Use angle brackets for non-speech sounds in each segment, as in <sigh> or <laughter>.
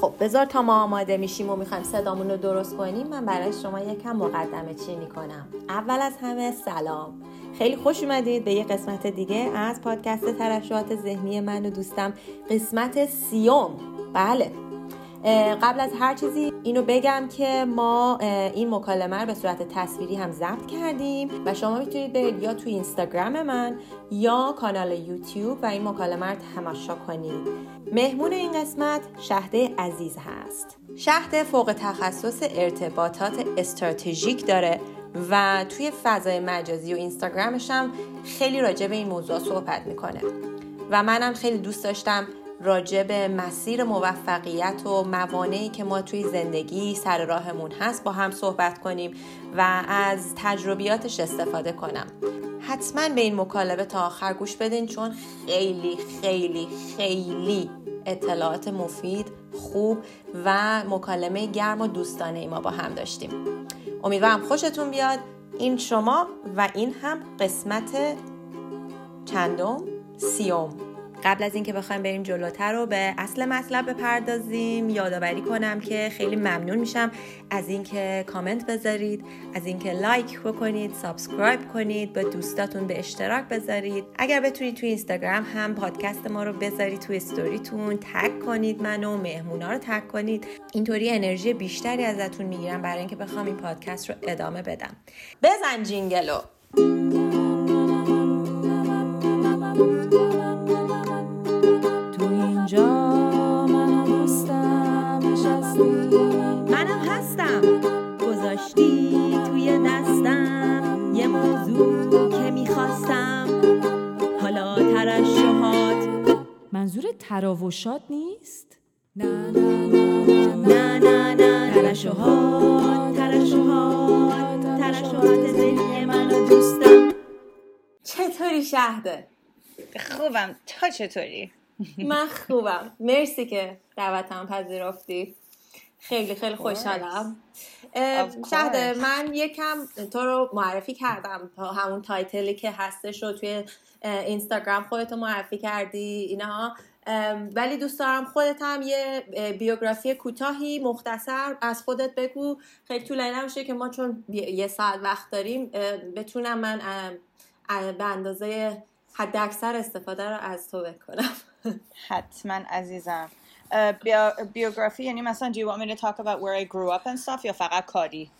خب بذار تا ما آماده میشیم و می‌خوایم صدامون رو درست کنیم من برای شما یکم مقدمه چینی کنم. اول از همه سلام. خیلی خوش اومدید به یه قسمت دیگه از پادکست ترشحات ذهنی من و دوستم قسمت سیوم. بله. قبل از هر چیزی اینو بگم که ما این مکالمه رو به صورت تصویری هم ضبط کردیم و شما می‌تونید برید یا تو اینستاگرام من یا کانال یوتیوب و این مکالمه رو تماشا کنید. مهمون این قسمت شهده عزیز هست. شهده فوق تخصص ارتباطات استراتژیک داره. و توی فضای مجازی و اینستاگرامش هم خیلی راجع به این موضوع صحبت می‌کنه. و منم خیلی دوست داشتم راجع به مسیر موفقیت و موانعی که ما توی زندگی سر راهمون هست با هم صحبت کنیم و از تجربیاتش استفاده کنم. حتما به این مکالمه تا آخر گوش بدین چون خیلی خیلی خیلی اطلاعات مفید خوب و مکالمه گرم و دوستانه ای ما با هم داشتیم. امیدوارم خوشتون بیاد. این شما و این هم قسمت چندم؟ سیوم. قبل از اینکه بخوایم بریم جلوتر رو به اصل مطلب بپردازیم یادآوری کنم که خیلی ممنون میشم از اینکه کامنت بذارید از اینکه like بکنید subscribe کنید به دوستاتون به اشتراک بذارید. اگر بتونید توی اینستاگرام هم پادکست ما رو بذارید توی استوریتون tag کنید منو مهمونا رو tag کنید. اینطوری انرژی بیشتری ازتون می‌گیرم برای اینکه بخوام این پادکست رو ادامه بدم. بزن جینگلو! منظور تراوشات نیست؟ نه نه نه نه نه ترشوهات ترشوهات ترشوهات ذهنی منو دوستم. چطوری شهده؟ خوبم. تا چطوری؟ من خوبم. مرسی که دعوتم پذیرفتی. خیلی خیلی خوشحالم. شهده من یکم تو رو معرفی کردم. همون تایتلی که هستش رو توی اینستاگرام خودتو معرفی کردی اینها. ولی دوست دارم خودت هم یه بیوگرافی کوتاهی مختصر از خودت بگو. خیلی طولانی نمیشه که ما چون یه ساعت وقت داریم بتونم من به اندازه حد اکثر استفاده رو از تو بکنم. <laughs> حتما عزیزم. بیوگرافی یعنی مثلا do you want me to talk about where I grew up and stuff یا فقط کاری؟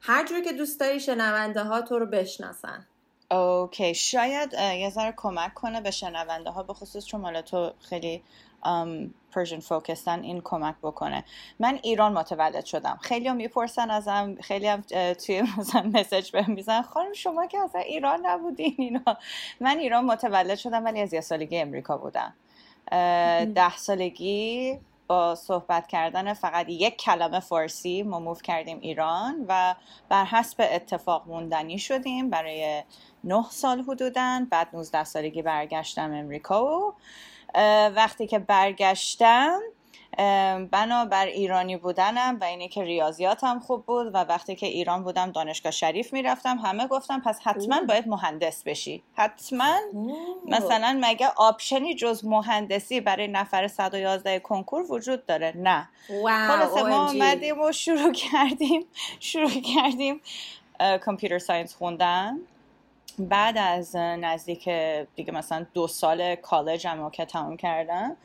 هر جور که دوست داری شنونده ها تو رو بشناسن. OK. شاید یه ذره کمک کنه به شنونده ها به خصوص چون مال تو خیلی Persian focused ن این کمک بکنه. من ایران متولد شدم. خیلی هم می‌پرسن ازم خیلی هم توی مثلا message بهم میزن خانم شما که اصلا ایران نبودین اینا. من ایران متولد شدم ولی از یه سالگی امریکا بودم. ده سالگی با صحبت کردن فقط یک کلمه فارسی ما موف کردیم ایران و بر حسب اتفاق موندنی شدیم. برای نه سال حدودا بعد 19 سالگی برگشتم امریکا و وقتی که برگشتم بنابر ایرانی بودنم و اینه که ریاضیاتم خوب بود و وقتی که ایران بودم دانشگاه شریف می‌رفتم همه گفتم پس حتما باید مهندس بشی. حتما مثلا مگه option ی جز مهندسی برای نفر 111 کنکور وجود داره؟ نه. خلاصه ما آمدیم و شروع کردیم شروع کردیم computer science خوندن. بعد از نزدیک دیگه مثلا دو سال کالجم که تمام کردم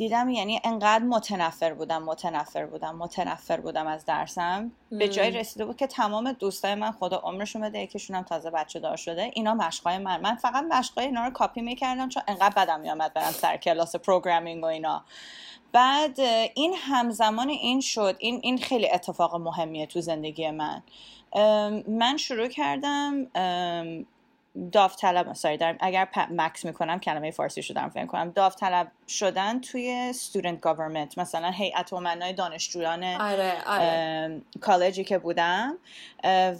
دیدم یعنی انقدر متنفر بودم متنفر بودم متنفر بودم از درسم. به جای رسیده بود که تمام دوستای من خدا عمرشون بده یکیشون هم تازه بچه دار شده. اینا مشقای من. من فقط مشقای اینا رو کاپی می‌کردم چون انقدر بدم میامد برم سر کلاس programming و اینا. بعد این همزمان این شد. این این خیلی اتفاق مهمیه تو زندگی من. من شروع کردم داوطلب sorry دارم اگر مکس می‌کنم کلمه فارسی شدم فکر کنم داوطلب شدن توی student government مثلا هیئت امنای دانشجویان آره، آره. کالجی که بودم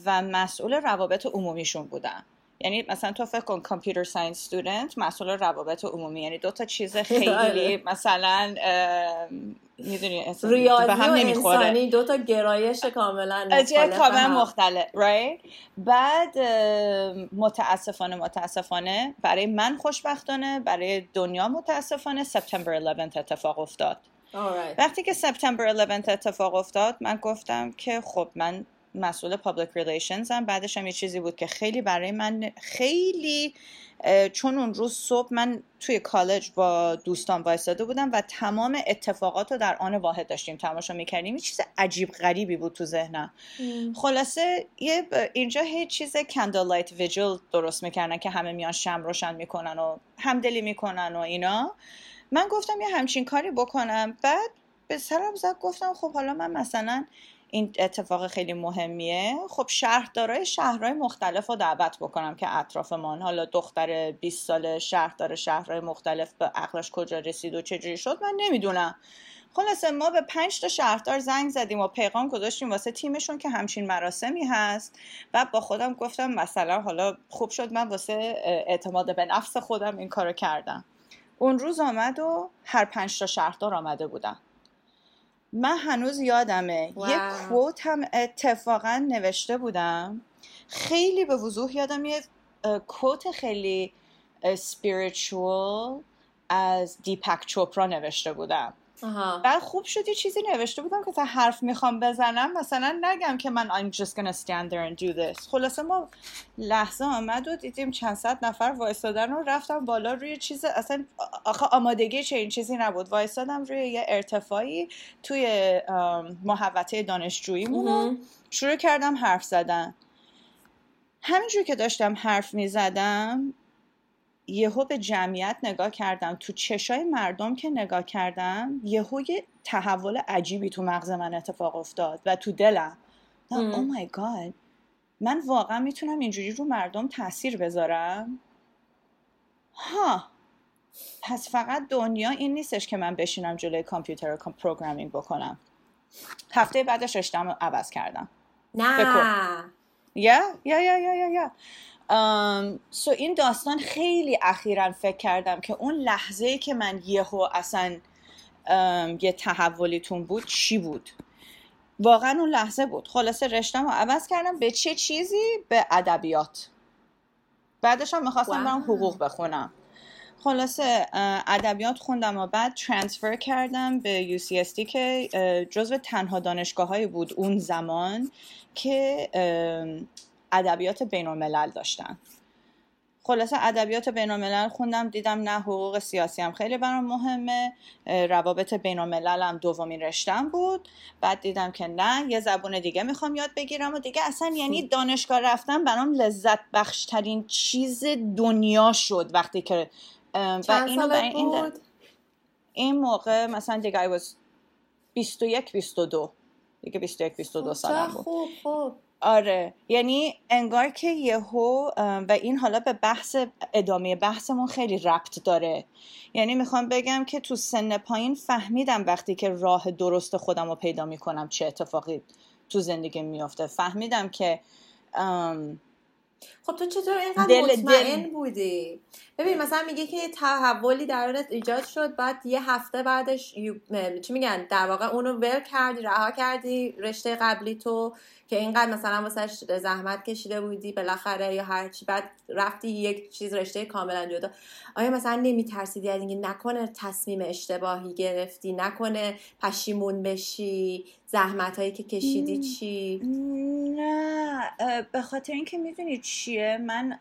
و مسئول روابط عمومیشون بودم یعنی مثلا تو فکر کن computer science student مسئول روابط عمومی یعنی دو تا چیز <laughs> خیلی آره. مثلا می‌دونی ریاضی به هم و انسانی دو تا گرایش کاملا کاملا. مختلف right؟ بعد متاسفانه متاسفانه برای من خوشبختانه برای دنیا متاسفانه سپتامبر 11 اتفاق افتاد Alright. وقتی که سپتامبر 11 اتفاق افتاد من گفتم که خب من مسئول public relations هم. بعدش هم یه چیزی بود که خیلی برای من خیلی چون اون روز صبح من توی کالج با دوستان وایستاده بودم و تمام اتفاقات رو در آن واحد داشتیم تماشا می‌کردیم. یه چیز عجیب غریبی بود تو ذهنم. خلاصه یه اینجا هیچ چیز کندل لایت ویجل درست می‌کردن که همه میان شم روشن می‌کنن و همدلی می‌کنن و اینا. من گفتم یه همچین کاری بکنم. بعد به سرم زد گفتم خب حالا من مثلا این اتفاق خیلی مهمیه. خب شهردارای شهرهای مختلف رو دعوت بکنم که اطرافمان. حالا دختر 20 ساله شهردار شهرهای مختلف به عقلش کجا رسید و چجوری شد من نمی‌دونم. خلاصه ما به پنج تا شهردار زنگ زدیم و پیغام گذاشتیم واسه تیمشون که همچین مراسمی هست. و با خودم گفتم مثلا حالا خوب شد من واسه اعتماد به نفس خودم این کارو کردم. اون روز آمد و هر پنج تا شهردار آمده بودن. من هنوز یادمه. واو. یه کوت هم اتفاقا نوشته بودم. خیلی به وضوح یادم یه کوت خیلی spiritual از دیپک چوپرا نوشته بودم. آها. بعد خوب شد یه چیزی نوشته بودم که تا حرف می‌خوام بزنم مثلا نگم که من I'm just gonna stand there and do this خلاصه ما لحظه آمد و دیدیم چند صد نفر وایستادن و رفتم بالا روی چیز اصلا آخه آمادگی چه این چیزی نبود وایستادم روی یه ارتفاعی توی محوطه دانشجوییمون. شروع کردم حرف زدن همینجور که داشتم حرف می زدم یهو به جمعیت نگاه کردم. تو چشای مردم که نگاه کردم یهو یه تحول عجیبی تو مغز من اتفاق افتاد و تو دلم. oh my God من واقعا می‌تونم اینجوری رو مردم تاثیر بذارم؟ ها. پس فقط دنیا این نیستش که من بشینم جلوی کامپیوتر و کام- programming بکنم. هفته بعدش رشتم رو عوض کردم. نه. یا یا یا یا یا یا. سو این داستان خیلی اخیرا فکر کردم که اون لحظه ای که من یهو اصلا یه تحولیتون بود چی بود؟ واقعا اون لحظه بود. خلاصه رشتم رو عوض کردم به چه چیزی؟ به ادبیات. بعدش هم می‌خواستم برم. حقوق بخونم. خلاصه ادبیات خوندم و بعد ترانسفر کردم به UCSD که جزو تنها دانشگاه بود اون زمان که ادبیات بین الملل داشتن. خلاصه ادبیات بین الملل خوندم دیدم نه حقوق سیاسی هم خیلی برام مهمه. روابط بین الملل هم دومین رشتم بود. بعد دیدم که نه یه زبون دیگه می‌خوام یاد بگیرم و دیگه اصلا یعنی دانشگاه رفتن برام لذت بخش ترین چیز دنیا شد وقتی که و اینو برای سالت این بود؟ این موقع مثلا دیگه I was 21 22 دیگه 21 22 سالم چه بود. خوب خوب. آره. یعنی انگار که یهو و این حالا به بحث ادامه بحثمون خیلی ربط داره. یعنی می‌خوام بگم که تو سن پایین فهمیدم وقتی که راه درست خودم رو پیدا می‌کنم چه اتفاقی تو زندگی میافته. فهمیدم که خب تو چطور اینقدر دل- مطمئن دل- بودی؟ ببین مثلا میگه که تحولی درونت ایجاد شد بعد یه هفته بعدش یو- چی میگن؟ در واقع اونو ول کردی رها کردی رشته قبلی تو که اینقدر مثلا واسه زحمت کشیده بودی بالاخره یا هر چی. بعد رفتی یک چیز رشته کاملا جدا. آیا مثلا نمیترسیدی از اینکه نکنه تصمیم اشتباهی گرفتی نکنه پشیمون بشی زحمت هایی که کشیدی چی؟ نه به خاطر اینکه می‌دونی چیه من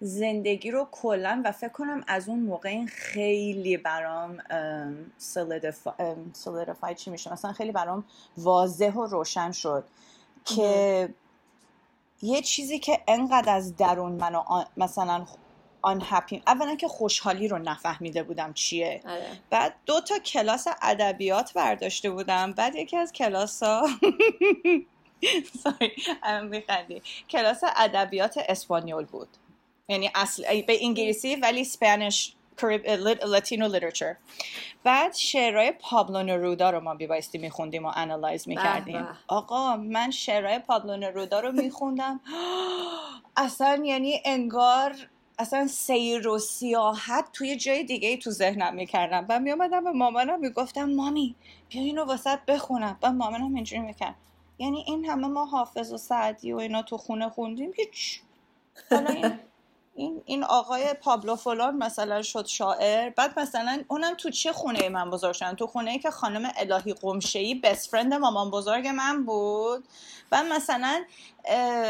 زندگی رو کلا و فکر کنم از اون موقع این خیلی برام سولیدفای چی میشه؟ مثلا خیلی برام واضح و روشن شد که یه چیزی که انقدر از درون منو مثلا آن هپی اولا که خوشحالی رو نفهمیده بودم چیه. آره. بعد دو تا کلاس ادبیات برداشته بودم. بعد یکی از کلاس ها <laughs> میخندی. کلاس ادبیات اسپانیول بود. یعنی اصل به انگلیسی ولی Spanish Latino literature بعد شعرهای پابلو نرودا رو ما بیبایستی میخوندیم و analyze می‌کردیم. آقا من شعرهای پابلو نرودا رو میخوندم. <gasps> اصلا یعنی انگار اصلا سیر و سیاحت توی جای دیگه ای تو ذهنم می‌کردم. و میامدم به مامانم می‌گفتم مامی بیا اینو واسط بخونم. و مامانم اینجوری می‌کرد. یعنی این همه ما حافظ و سعدی و اینا تو خونه خوندیم. هیچ. حالا این آقای پابلو فلان مثلا شد شاعر بعد مثلا اونم تو چه خونه من بزرگ شدن تو خونه ای که خانم الهی قمشه‌ای بست فرند مامان بزرگ من بود. بعد مثلا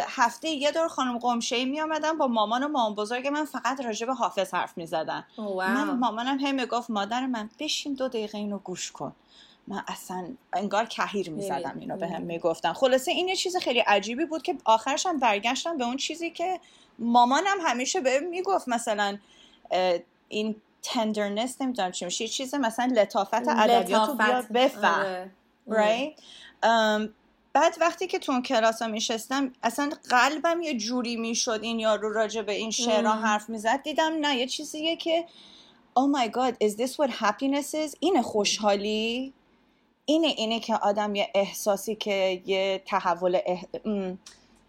هفته یه دور خانم قمشه‌ای می آمدن با مامان و مامان بزرگ من فقط راجع به حافظ حرف می زدن من مامانم هی می‌گفت مادر من بشین دو دقیقه اینو گوش کن. من اصلا انگار کهیر می‌زدم اینو به هم می‌گفتن. خلاصه این یه چیز خیلی عجیبی بود که آخرش هم برگشتم به اون چیزی که مامانم همیشه به می‌گفت مثلا این تندرنس نمی‌دونم چی میشه چیز مثلا لطافت ادبیات رو بیار بفهم. آره. بعد وقتی که تو اون کلاس ها میشستم اصلا قلبم یه جوری می‌شد این یارو راجع به این شعرها حرف می‌زد. دیدم نه یه چیزیه که Oh my god is this what happiness is? این خوشحالی. اینه اینه که آدم یه احساسی که یه تحول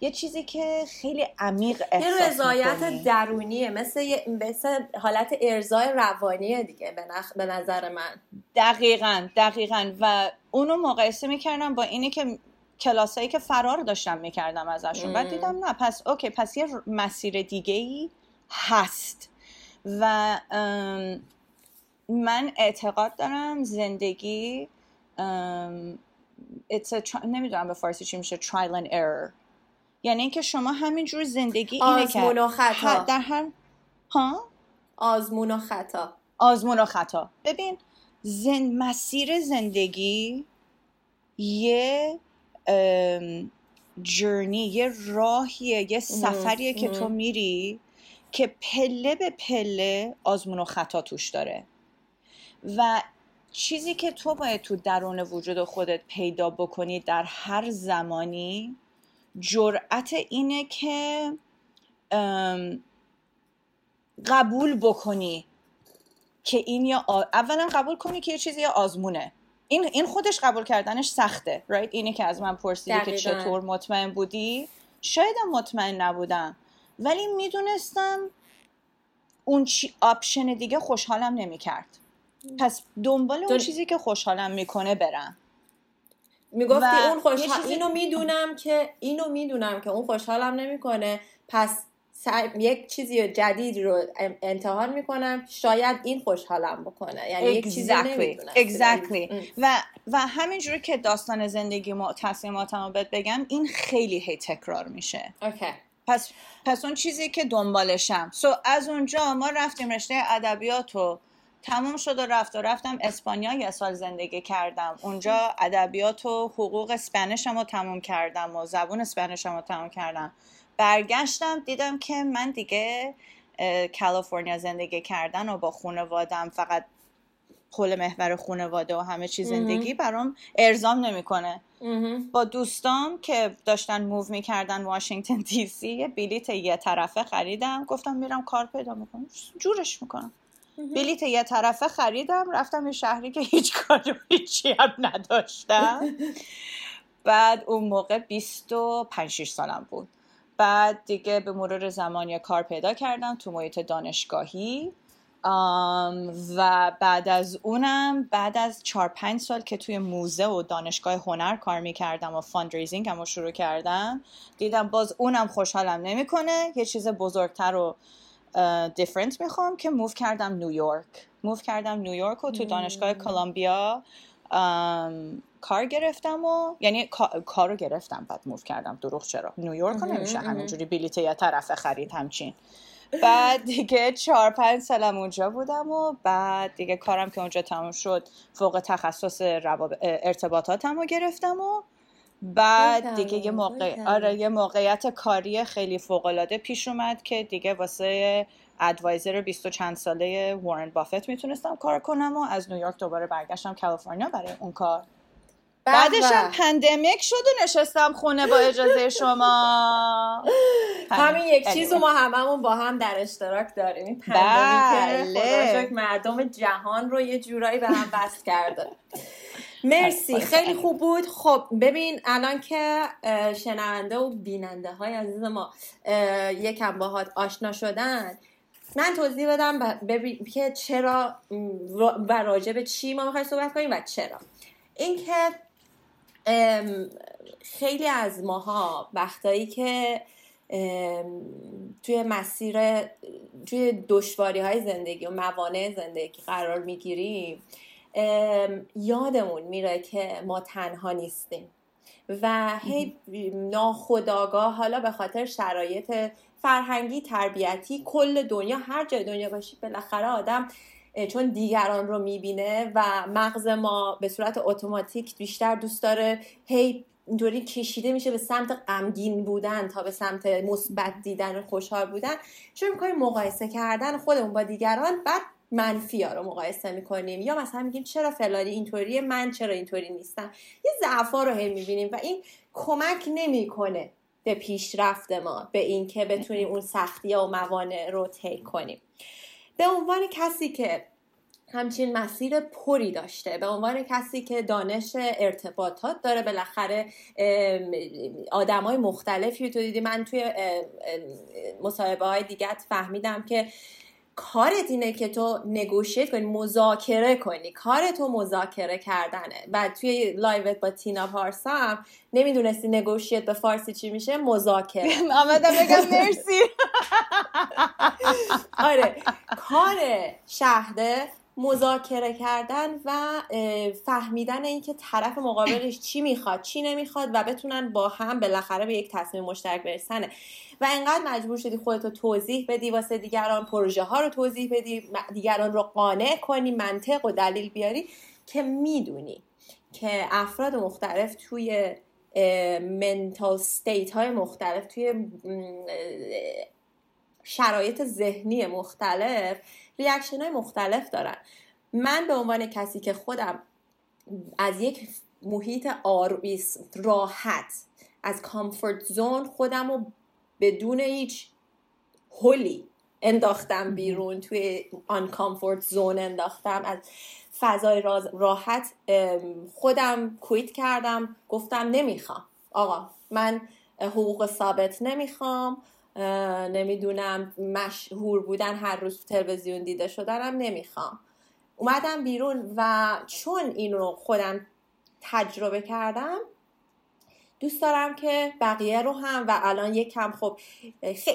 یه چیزی که خیلی عمیق احساس یه رضایت درونیه مثل, مثل حالت ارزای روانیه دیگه به, نخ... به نظر من. دقیقا دقیقا. و اونو مقایسه می‌کردم با اینی که کلاسایی که فرار داشتم می‌کردم ازشون. بعد دیدم نه پس اوکی پس یه مسیر دیگه ای هست. و من اعتقاد دارم زندگی نمی‌دونم به فارسی چی میشه trial and error. یعنی اینکه شما همینجور زندگی اینه که آزمون و خطا. در هر ها؟ آزمون و خطا. آزمون و خطا. ببین زن... مسیر زندگی یه جرنی یه راهیه یه سفریه که تو میری که پله به پله آزمون و خطا توش داره. و چیزی که تو باید تو درون وجود خودت پیدا بکنی در هر زمانی جرأت اینه که قبول بکنی که این یا اولا قبول کنی که یه چیزی آزمونه. این این خودش قبول کردنش سخته right اینه که از من پرسیدی که چطور مطمئن بودی؟ شاید مطمئن نبودم ولی می‌دونستم اون چی آپشن دیگه خوشحالم نمی‌کرد. پس دنبال اون چیزی که خوشحالم می‌کنه برم. می‌گفتی اون خوشحال اینو می‌دونم که اینو می‌دونم که اون خوشحالم نمی‌کنه. پس یک چیزی جدید رو امتحان می‌کنم. شاید این خوشحالم بکنه. یعنی exactly. یک چیزی نمی‌دونم. Exactly. و و همینجوری که داستان زندگی ما تصمیماتمو بهت بگم این خیلی هی تکرار میشه. okay. پس پس اون چیزی که دنبالشم. سو so, از اونجا ما رفتیم رشته ادبیات و تموم شد و رفت و رفتم اسپانیا یه سال زندگی کردم. اونجا ادبیات و حقوق اسپانیشم رو تموم کردم و زبون اسپانیشم رو تموم کردم. برگشتم دیدم که من دیگه کالیفرنیا زندگی کردن و با خانوادم فقط پل محور خانواده و همه چی زندگی برام ارزام نمی‌کنه. با دوستام که داشتن موو می‌کردن واشنگتن دی سی یه بلیت یه طرفه خریدم. گفتم میرم کار پیدا می‌کنم. جورش می‌کنم. بلیت یه طرفه خریدم رفتم یه شهری که هیچ کاری هیچی هم نداشتم. بعد اون موقع 25 سالم بود. بعد دیگه به مرور زمان یه کار پیدا کردم تو محیط دانشگاهی. و بعد از اونم بعد از چهار پنج سال که توی موزه و دانشگاه هنر کار می‌کردم و fundraising هم رو شروع کردم دیدم باز اونم خوشحالم نمی‌کنه یه چیز بزرگتر و different می‌خوام که move کردم نیویورک move کردم نیویورک و تو دانشگاه کلمبیا کار گرفتم و یعنی کار رو گرفتم بعد move کردم دروغ چرا؟ نیویورک رو نمیشه همینجوری بلیت یه طرف خرید همچین. بعد دیگه چهار پنج سالم اونجا بودم و بعد دیگه کارم که اونجا تموم شد فوق تخصص ارتباطاتم رو گرفتم و بعد دیگه یه موقع آره یه موقعیت کاری خیلی فوق العاده پیش اومد که دیگه واسه advisor 20 چند ساله وارن بافت می‌تونستم کار کنم و از نیویورک دوباره برگشتم کالیفرنیا برای اون کار. بعدش هم pandemic شد و نشستم خونه با اجازه شما. <laughs> همین یک چیز رو ما هممون با هم در اشتراک داریم. این بله. مردم جهان رو یه جورایی به هم بست کرده. مرسی خیلی خوب بود. خب ببین الان که شنونده و بیننده های عزیز ما یکم باهات آشنا شدن من توضیح بدم ببین که چرا و راجع به چی ما می‌خوایم صحبت کنیم و چرا. اینکه خیلی از ماها وقتایی که توی مسیر توی دشواری های زندگی و موانع زندگی قرار می‌گیریم یادمون میره که ما تنها نیستیم. و هی ناخداگاه حالا به خاطر شرایط فرهنگی تربیتی کل دنیا هر جای دنیا باشی بالاخره آدم چون دیگران رو می‌بینه و مغز ما به صورت اتوماتیک بیشتر دوست داره هی اینطوری کشیده میشه به سمت غمگین بودن تا به سمت مثبت دیدن خوشحال بودن. چون می‌کنیم مقایسه کردن خودمون با دیگران بعد منفی ها رو مقایسه می‌کنیم. یا مثلا میگیم چرا فلانی اینطوریه من چرا اینطوری نیستم. یه ضعفا رو هی می‌بینیم و این کمک نمی‌کنه به پیشرفت ما به اینکه بتونیم اون سختی و موانع رو طی کنیم. به عنوان کسی که همچین مسیر پری داشته به عنوان کسی که دانش ارتباطات داره بالاخره آدم های مختلفی تو دیدی. من توی مصاحبه های دیگت فهمیدم که کارت اینه که تو نگوشیت کنی مذاکره کنی. کار تو مذاکره کردنه. و توی لایوت با تینا پارسا هم نمی‌دونستی نگوشیت به فارسی چی میشه؟ مذاکره. <laughs> آمدم بگم مرسی. <laughs> آره. کار شهده مذاکره کردن و فهمیدن اینکه طرف مقابلش چی می‌خواد چی نمی‌خواد و بتونن با هم بالاخره به یک تصمیم مشترک برسنه و انقدر مجبور شدی خودتو توضیح بدی واسه دیگران پروژه ها رو توضیح بدی دیگران رو قانع کنی منطق و دلیل بیاری که می‌دونی که افراد مختلف توی منتال ستیت های مختلف توی شرایط ذهنی مختلف reaction های مختلف دارن. من به عنوان کسی که خودم از یک محیط always راحت از comfort zone خودم رو بدون هیچ هولی انداختم بیرون توی آن comfort zone انداختم. از فضای راحت خودم quit کردم. گفتم نمی‌خوام. آقا من حقوق ثابت نمی‌خوام. نمی‌دونم مشهور بودن هر روز تلویزیون دیده شدنم نمی‌خوام. اومدم بیرون و چون این رو خودم تجربه کردم دوست دارم که بقیه رو هم و الان یک کم خب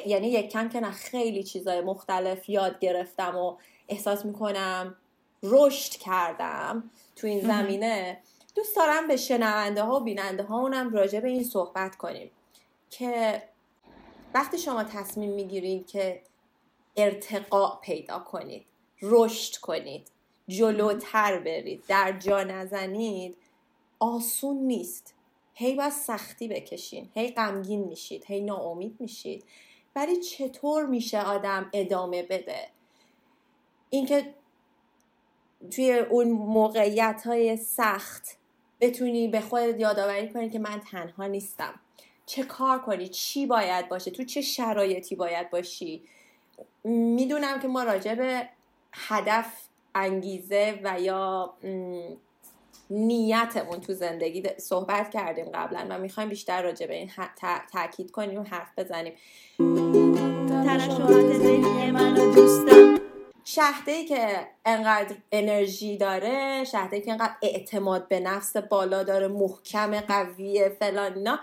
یعنی یک کم که نه خیلی چیزای مختلف یاد گرفتم و احساس می‌کنم رشد کردم تو این زمینه. دوست دارم به شنونده ها و بیننده ها اونم راجع به این صحبت کنیم که وقتی شما تصمیم می‌گیرید که ارتقا پیدا کنید رشد کنید جلوتر برید در جا نزنید آسون نیست. هی باید سختی بکشین هی غمگین میشید هی ناامید میشید. ولی چطور میشه آدم ادامه بده؟ اینکه توی اون موقعیت های سخت بتونی به خودت یادآوری کنی که من تنها نیستم. چه کار کنی؟ چی باید باشه؟ تو چه شرایطی باید باشی؟ می‌دونم که ما راجع به هدف انگیزه و یا نیتمون تو زندگی صحبت کردیم قبلا و می‌خوایم بیشتر راجع به این تاکید کنیم و حرف بزنیم. شهده ای که انقدر انرژی داره شهده ای که انقدر اعتماد به نفس بالا داره محکم قویه فلان اینا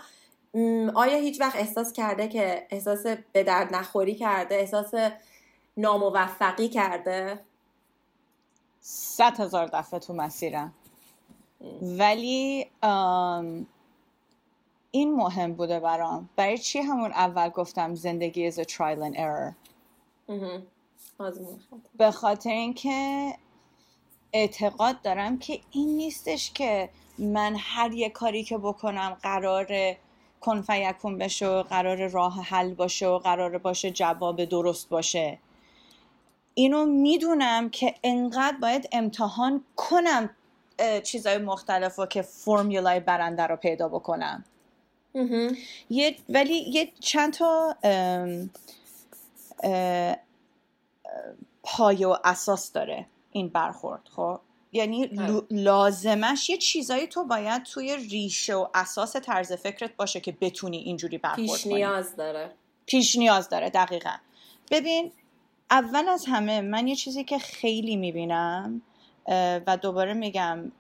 آیا هیچ وقت احساس کرده که احساس به درد نخوری کرده؟ احساس ناموفقی کرده؟ صد هزار دفعه تو مسیرم. ولی این مهم بوده برام. برای چی همون اول گفتم زندگی is a trial and error به خاطر اینکه اعتقاد دارم که این نیستش که من هر یه کاری که بکنم قرار کن فیکون بشه و قرار راه حل باشه و قرار باشه جواب درست باشه. اینو می‌دونم که انقدر باید امتحان کنم چیزای مختلف رو که فرمولای برنده رو پیدا بکنم. یه ولی یه چند تا پایه و اساس داره این برخورد خب؟ یعنی لازمش یه چیزایی تو باید توی ریشه و اساس طرز فکرت باشه که بتونی اینجوری برخورد پیش نیاز داره. پیش نیاز داره دقیقا. ببین اول از همه من یه چیزی که خیلی می‌بینم و دوباره میگم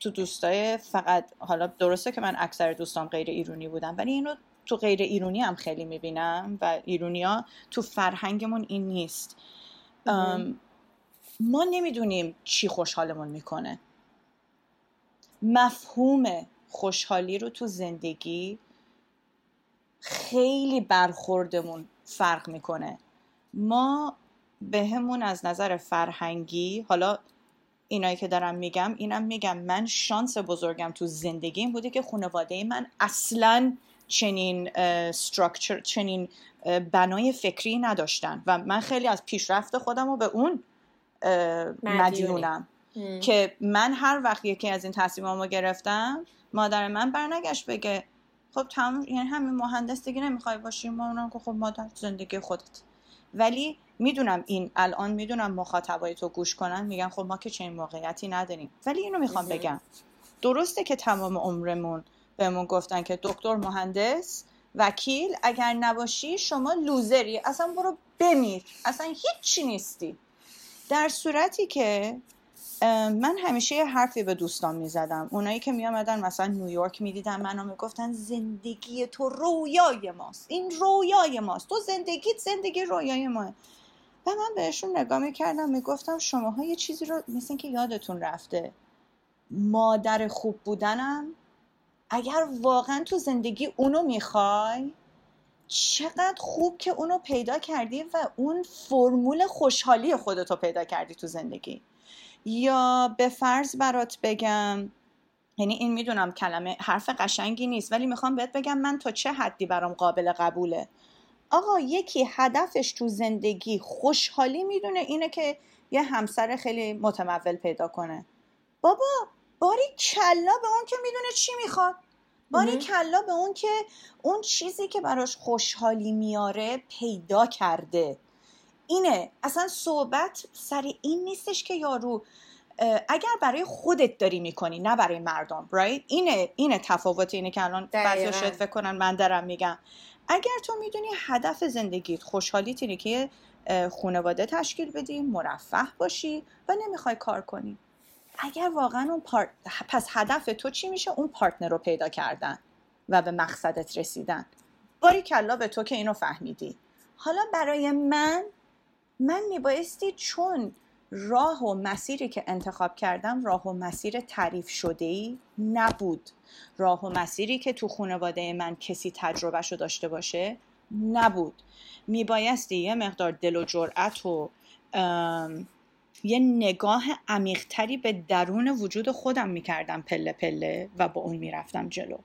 تو دوستای فقط حالا درسته که من اکثر دوستان غیر ایرونی بودم ولی اینو تو غیر ایرونی هم خیلی می‌بینم و ایرونیا تو فرهنگمون این نیست. ما نمی‌دونیم چی خوشحالمون می‌کنه. مفهوم خوشحالی رو تو زندگی خیلی برخوردمون فرق می‌کنه. ما بهمون از نظر فرهنگی حالا اینایی که دارم میگم اینم میگم من شانس بزرگم تو زندگیم بوده که خانواده من اصلا چنین استراکچر چنین بنای فکری نداشتن و من خیلی از پیشرفت خودم رو به اون مدیونم. که من هر وقت یکی از این تصمیمامو گرفتم مادر من برنگشت بگه خب تمام یعنی همین مهندس دیگه نمی‌خوای باشی؟ ما خب مادر زندگی خودت. ولی می‌دونم این الان می‌دونم مخاطبای تو گوش کنن میگن خب ما که چنین موقعیتی نداریم. ولی اینو می‌خوام بگم. درسته که تمام عمرمون بهمون گفتن که دکتر مهندس وکیل اگر نباشی شما لوزری اصلا برو بمیر. اصلا هیچی نیستی. در صورتی که من همیشه یه حرفی به دوستان می‌زدم. اونایی که میامدن مثلا نیویورک می‌دیدن منو می‌گفتن زندگی تو رویای ماست. این رویای ماست. تو زندگیت زندگی رویای ماه و من بهشون نگاه می‌کردم می‌گفتم شماها یه چیزی رو مثل که یادتون رفته. مادر خوب بودنم اگر واقعا تو زندگی اونو می‌خوای چقدر خوب که اونو پیدا کردی و اون فرمول خوشحالی خودتو پیدا کردی تو زندگی. یا به فرض برات بگم یعنی این می‌دونم کلمه حرف قشنگی نیست ولی می‌خوام بهت بگم من تا چه حدی برام قابل قبوله. آقا یکی هدفش تو زندگی خوشحالی می‌دونه اینه که یه همسر خیلی متمول پیدا کنه. بابا باری کلا به اون که می‌دونه چی می‌خواد. باری کلا به اون که اون چیزی که براش خوشحالی میاره پیدا کرده. اینه. اصلا صحبت سر این نیستش که یارو اگر برای خودت داری می‌کنی نه برای مردم right اینه اینه تفاوت اینه که الان بعضی شاید فکر کنن من دارم میگم. اگر تو می‌دونی هدف زندگیت خوشحالی اینه که خانواده تشکیل بدی مرفه باشی و نمی‌خوای کار کنی. اگر واقعا اون پارت... پس هدف تو چی میشه؟ اون پارتنر رو پیدا کردن و به مقصدت رسیدن. باری کلا به تو که اینو فهمیدی. حالا برای من من میبایستی چون راه و مسیری که انتخاب کردم راه و مسیر تعریف شده ای نبود. راه و مسیری که تو خانواده من کسی تجربهشو داشته باشه نبود. میبایستی یه مقدار دل و جرأت و یه نگاه عمیقتری به درون وجود خودم می‌کردم پله پله و با اون می‌رفتم جلو.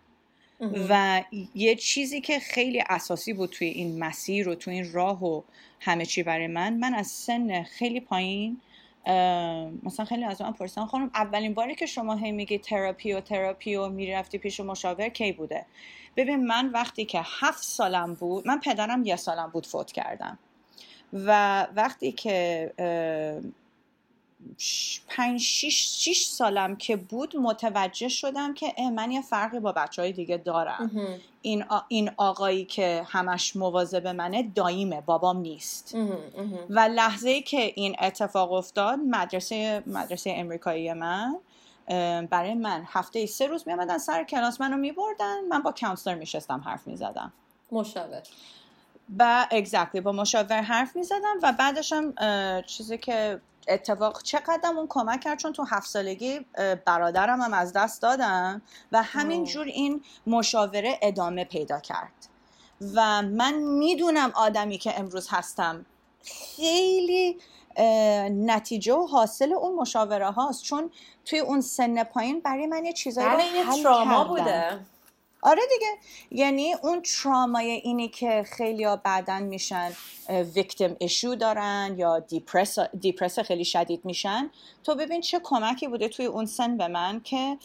و یه چیزی که خیلی اساسی بود توی این مسیر و توی این راه و همه چی برای من من از سن خیلی پایین مثلا خیلی از من پرسان خانم اولین باری که شما هی میگی تراپی و تراپی و می‌رفتی پیش مشاور کی بوده؟ ببین من وقتی که هفت سالم بود من پدرم یه سالم بود فوت کردم. و وقتی که پنج شیش, شیش سالم که بود متوجه شدم که من یه فرقی با بچه های دیگه دارم. این, این آقایی که همش مواظب منه داییمه بابام نیست. و لحظه که این اتفاق افتاد مدرسه مدرسه امریکایی من برای من هفته سه روز میامدن سر کلاس منو میبردن من با کانسلر میشستم حرف می‌زدم. مشاور. با exactly با مشاور حرف می‌زدم و بعدش هم چیزی که اتفاق چقدر اون کمک کرد چون تو هفت سالگی برادرم هم از دست دادم و همینجور این مشاوره ادامه پیدا کرد. و من می‌دونم آدمی که امروز هستم خیلی نتیجه و حاصل اون مشاوره هاست چون توی اون سن پایین برای من یه چیزایی رو حل تراما بوده. آره دیگه. یعنی اون ترامای اینی که خیلی ها بعدا میشن victim issue دارن یا depressed, depressed خیلی شدید میشن. تو ببین چه کمکی بوده توی اون سن به من که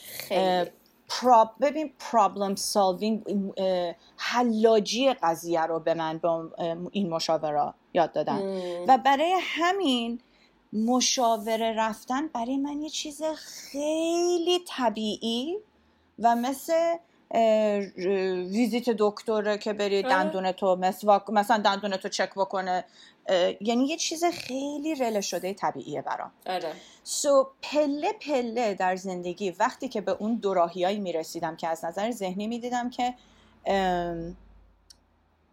prob ببین problem solving حلاجی قضیه رو به من به این مشاوره یاد دادن. و برای همین مشاوره رفتن برای من یه چیز خیلی طبیعی و مثل ویزیت دکتر که بری دندونتو مثلا دندونتو چک بکنه. یعنی یه چیز خیلی رله شده طبیعیه برام. آره. سو پله پله در زندگی وقتی که به اون دوراهیایی می‌رسیدم که از نظر ذهنی می‌دیدم که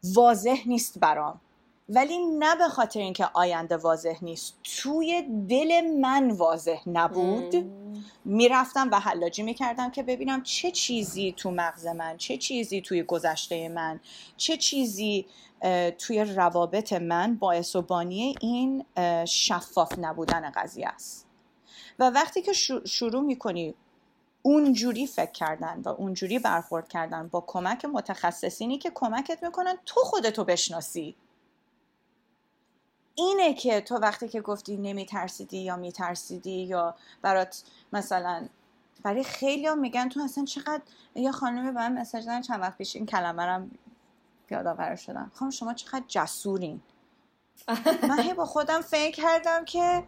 واضح نیست برام. ولی نه به خاطر اینکه آینده واضح نیست. توی دل من واضح نبود. می‌رفتم و حلاجی می‌کردم که ببینم چه چیزی تو مغز من چه چیزی توی گذشته من چه چیزی توی روابط من باعث و بانی این شفاف نبودن قضیه است. و وقتی که شروع می‌کنی اونجوری فکر کردن و اونجوری برخورد کردن با کمک متخصصینی که کمکت می‌کنن تو خودتو بشناسی. اینه که تو وقتی که گفتی نمیترسیدی یا میترسیدی یا برات مثلا برای خیلی هم میگن تو اصلا چقدر یا خانمی به من مساج دادن چند وقت پیش این کلمه رم یادآور شدم. خانم شما چقدر جسورین. من هی با خودم فکر کردم که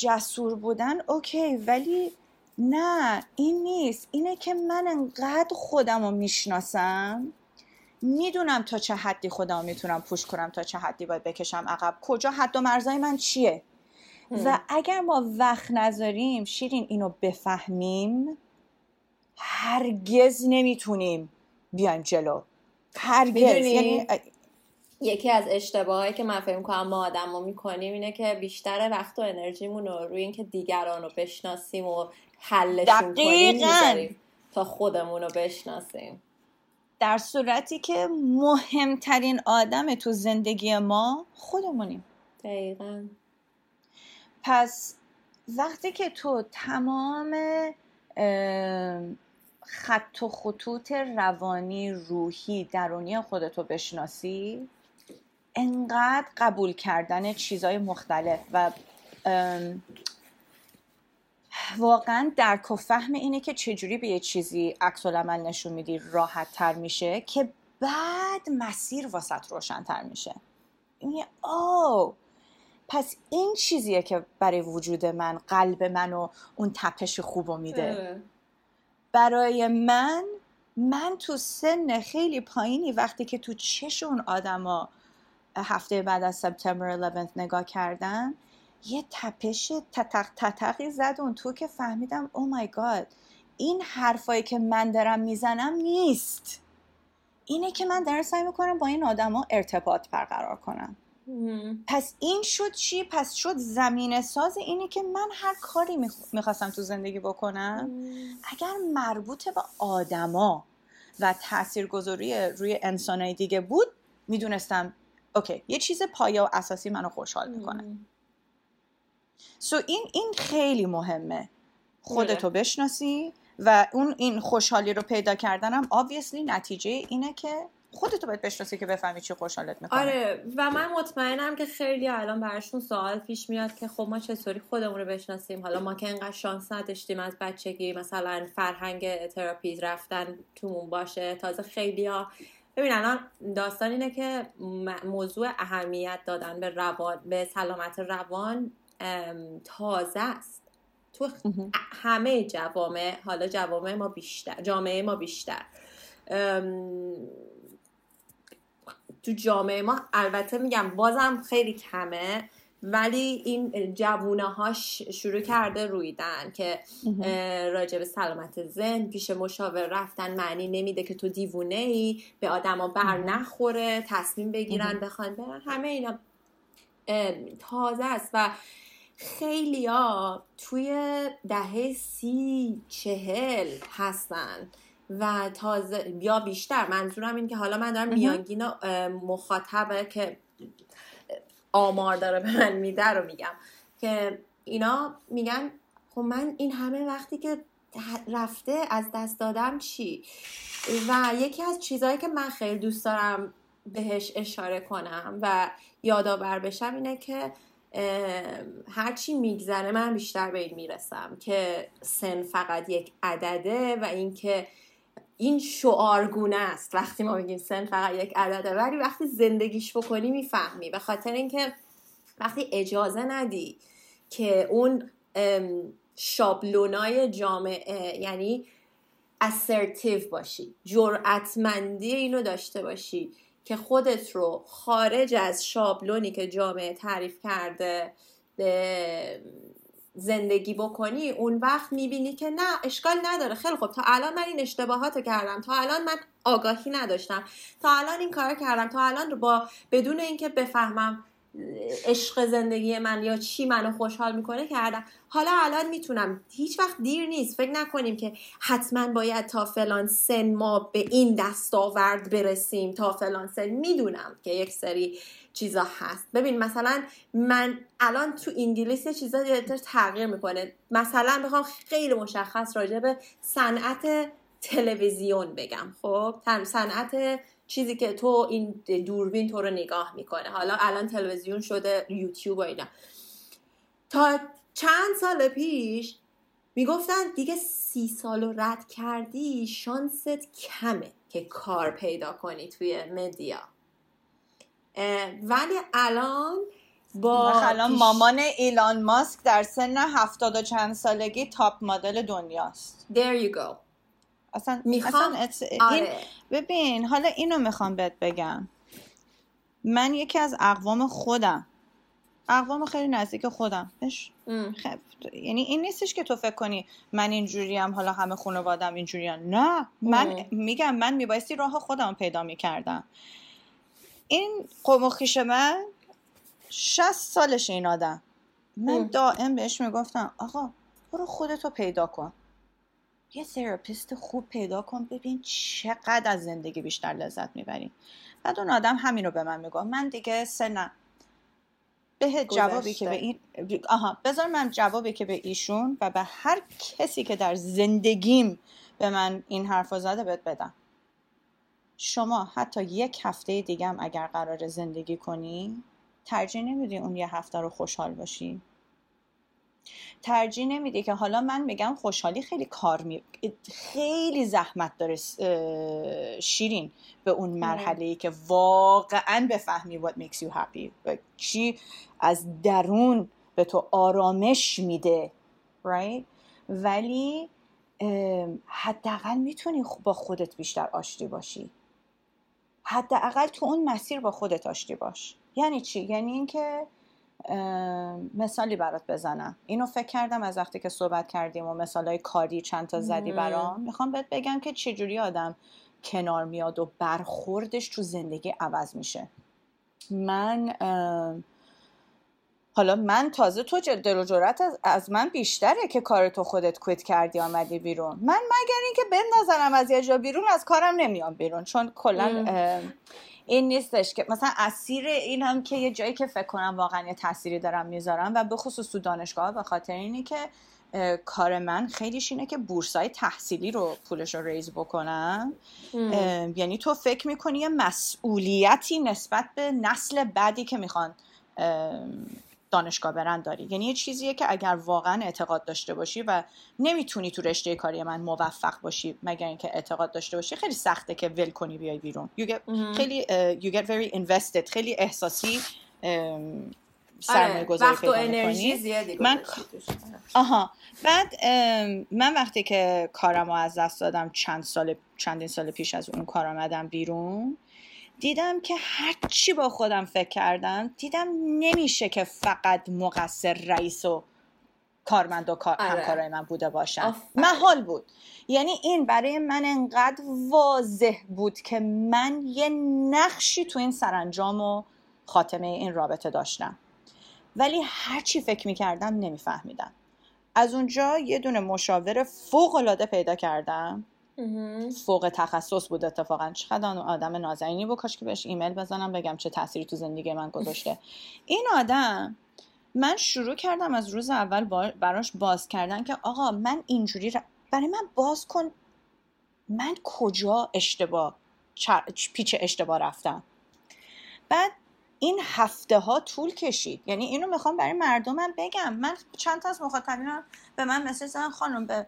جسور بودن اوکی ولی نه این نیست. اینه که من انقدر خودم رو می‌شناسم. می‌دونم تا چه حدی خودم می‌تونم پوش کنم تا چه حدی باید بکشم عقب. کجا حد و مرزای من چیه؟ و اگر ما وقت نذاریم شیرین اینو بفهمیم هرگز نمی‌تونیم بیایم جلو. هرگز. یعنی یکی از اشتباهایی که من فکر می‌کنم ما آدم رو می‌کنیم اینه که بیشتر وقت و انرژیمون رو روی اینکه دیگران رو بشناسیم و حلشون کنیم تا خودمون رو بشناسیم. در صورتی که مهمترین آدم تو زندگی ما خودمونیم. دقیقا. پس وقتی که تو تمام خط و خطوط روانی روحی درونی خودتو بشناسی انقدر قبول کردن چیزای مختلف و واقعا درک و فهم اینه که چجوری به یه چیزی عکس العمل نشون میدی راحت تر میشه که بعد مسیر واسط روشن تر میشه. این او پس این چیزیه که برای وجود من قلب من و اون تپش خوب میده. برای من من تو سن خیلی پایینی وقتی که تو چش اون آدما هفته بعد از سپتامبر 11 نگاه کردم یه تپش تتق تتقی زد اون تو که فهمیدم او مای گاد این حرفایی که من دارم می‌زنم نیست. اینه که من دارم سعی می‌کنم با این آدما ارتباط برقرار کنم. پس این شد چی؟ پس شد زمین ساز اینی که من هر کاری می‌خواستم تو زندگی بکنم. اگر مربوط به آدما و تاثیرگذاری روی انسانهای دیگه بود می‌دونستم اوکی یه چیز پایه و اساسی منو خوشحال می‌کنه. سو این این خیلی مهمه. خودتو آره. بشناسی و اون این خوشحالی رو پیدا کردنم obviously نتیجه اینه که خودتو باید بشناسی که بفهمی چی خوشحالت می‌کنه. آره و من مطمئنم که خیلی الان براشون سوال پیش میاد که خب ما چطوری خودمون رو بشناسیم؟ حالا ما که انقدر شانس نداشتیم از بچگی مثلا فرهنگ تراپی رفتن تومون باشه. تازه خیلی ها ببین الان داستان اینه که موضوع اهمیت دادن به روان به سلامت روان تازه است. تو همه جوامع حالا جوامع ما بیشتر جامعه ما بیشتر. تو جامعه ما البته میگم بازم خیلی کمه ولی این جوونه هاش شروع کرده رویدن که راجع به سلامت ذهن پیش مشاور رفتن معنی نمیده که تو دیوونه ای به آدما بر نخوره تصمیم بگیرن بخوان برن. همه اینا تازه است و خیلی ها توی دهه سی چهل هستن و تازه یا بیشتر منظورم این که حالا من دارم میانگین مخاطبه که آمار داره به من میده رو میگم که اینا میگن خب من این همه وقتی که رفته از دست دادم چی؟ و یکی از چیزهایی که من خیلی دوست دارم بهش اشاره کنم و یادآور بشم اینه که هرچی میگذره من بیشتر به این می‌رسم که سن فقط یک عدده و اینکه این شعارگونه است. وقتی ما میگیم سن فقط یک عدده ولی وقتی زندگیش بکنی می‌فهمی. به خاطر اینکه وقتی اجازه ندی که اون شابلونای جامعه یعنی اسرتیو باشی جرأتمندی اینو داشته باشی. که خودت رو خارج از شابلونی که جامعه تعریف کرده زندگی بکنی اون وقت می‌بینی که نه اشکال نداره. خیلی خوب. تا الان من این اشتباهات کردم. تا الان من آگاهی نداشتم. تا الان این کار کردم. تا الان با بدون اینکه بفهمم عشق زندگی من یا چی منو خوشحال می‌کنه کردم. حالا الان می‌تونم. هیچ وقت دیر نیست. فکر نکنیم که حتما باید تا فلان سن ما به این دستاورد برسیم. تا فلان سن. می‌دونم که یک سری چیزا هست. ببین مثلا من الان تو انگلیس یه چیزا تغییر می‌کنه. مثلا بخوام خیلی مشخص راجع به صنعت تلویزیون بگم. خب؟ صنعت چیزی که تو این دوربین تو رو نگاه می‌کنه. حالا الان تلویزیون شده یوتیوب و اینا. تا چند سال پیش می‌گفتن دیگه سی سال رو رد کردی شانست کمه که کار پیدا کنی توی مدیا. ولی الان با الان مامان ایلان ماسک در سن هفتاد و چند سالگی تاپ مدل دنیاست. There you go. اصلا می‌خوام؟ آره. ببین حالا اینو می‌خوام بهت بگم. من یکی از اقوام خودم. اقوام خیلی نزدیک خودم. خب. یعنی این نیستش که تو فکر کنی من اینجوریم حالا همه خانوادم اینجوریان نه. من میگم من میبایستی راه خودم پیدا می‌کردم. این قوم و خیش من شست سالش این آدم. من دائم بهش می‌گفتم آقا برو خودتو پیدا کن. یه تراپیست خوب پیدا کن ببین چقدر از زندگی بیشتر لذت می‌بریم بعد اون آدم همین رو به من میگه من دیگه سنم به جوابی که به این آها بذار من جوابی که به ایشون و به هر کسی که در زندگیم به من این حرف زده بهت بدم. شما حتی یک هفته دیگه هم اگر قرار زندگی کنی ترجیح نمیدی اون یه هفته رو خوشحال باشی؟ ترجیح نمیدی که حالا من میگم خوشحالی خیلی کار می... خیلی زحمت داره شیرین به اون مرحله ای که واقعا بفهمی what makes you happy. و چی از درون به تو آرامش میده right ولی حداقل می‌تونی با خودت بیشتر آشتی باشی. حداقل تو اون مسیر با خودت آشتی باش. یعنی چی؟ یعنی اینکه مثالی برات بزنم. اینو فکر کردم از وقتی که صحبت کردیم و مثالای کاری چند تا زدی برام. می‌خوام بهت بگم که چجوری آدم کنار میاد و برخوردش تو زندگی عوض میشه. من حالا من تازه تو دل و جرات از, من بیشتره که کار تو خودت کویت کردی آمدی بیرون. من مگر اینکه بندازنم از یه جا بیرون از کارم نمیام بیرون. چون کلا این نیستش که مثلا اسیر این هم که یه جایی که فکر کنم واقعا یه تأثیری دارم می‌ذارم و به خصوص تو دانشگاه به خاطر اینه که کار من خیلیش اینه که بورسای تحصیلی رو پولش رو ریز بکنم. یعنی تو فکر می‌کنی یه مسئولیتی نسبت به نسل بعدی که می‌خوان دانشگاه برن داری. یعنی یه چیزیه که اگر واقعا اعتقاد داشته باشی و نمی‌تونی تو رشته کاری من موفق باشی مگر اینکه اعتقاد داشته باشی خیلی سخته که ول کنی بیای بیرون. You get, خیلی uh, you get very invested خیلی احساسی سرمایه گذاری وقت و انرژی زیادی من آها. بعد من وقتی که کارم از دست دادم چند سال چندین سال پیش از اون کار آمدم بیرون دیدم که هرچی با خودم فکر کردم دیدم نمیشه که فقط مقصر رئیس و کارمند و کار... آره. همکارای من بوده باشن. محال بود. یعنی این برای من انقدر واضح بود که من یه نقشی تو این سرانجام و خاتمه این رابطه داشتم. ولی هرچی فکر می‌کردم نمیفهمیدم. از اونجا یه دونه مشاور فوق العاده پیدا کردم. فوق تخصص بود اتفاقا. چقدر آدم نازنینی بود کاش که بهش ایمیل بزنم بگم چه تأثیری تو زندگی من گذاشته. این آدم من شروع کردم از روز اول براش باز کردن که آقا من اینجوری برای من باز کن. من کجا اشتباه پیچ اشتباه رفتم؟ بعد این هفته ها طول کشید. یعنی اینو می‌خوام برای مردمم بگم. من چند تا از مخاطبینم به من مثل زن خانم به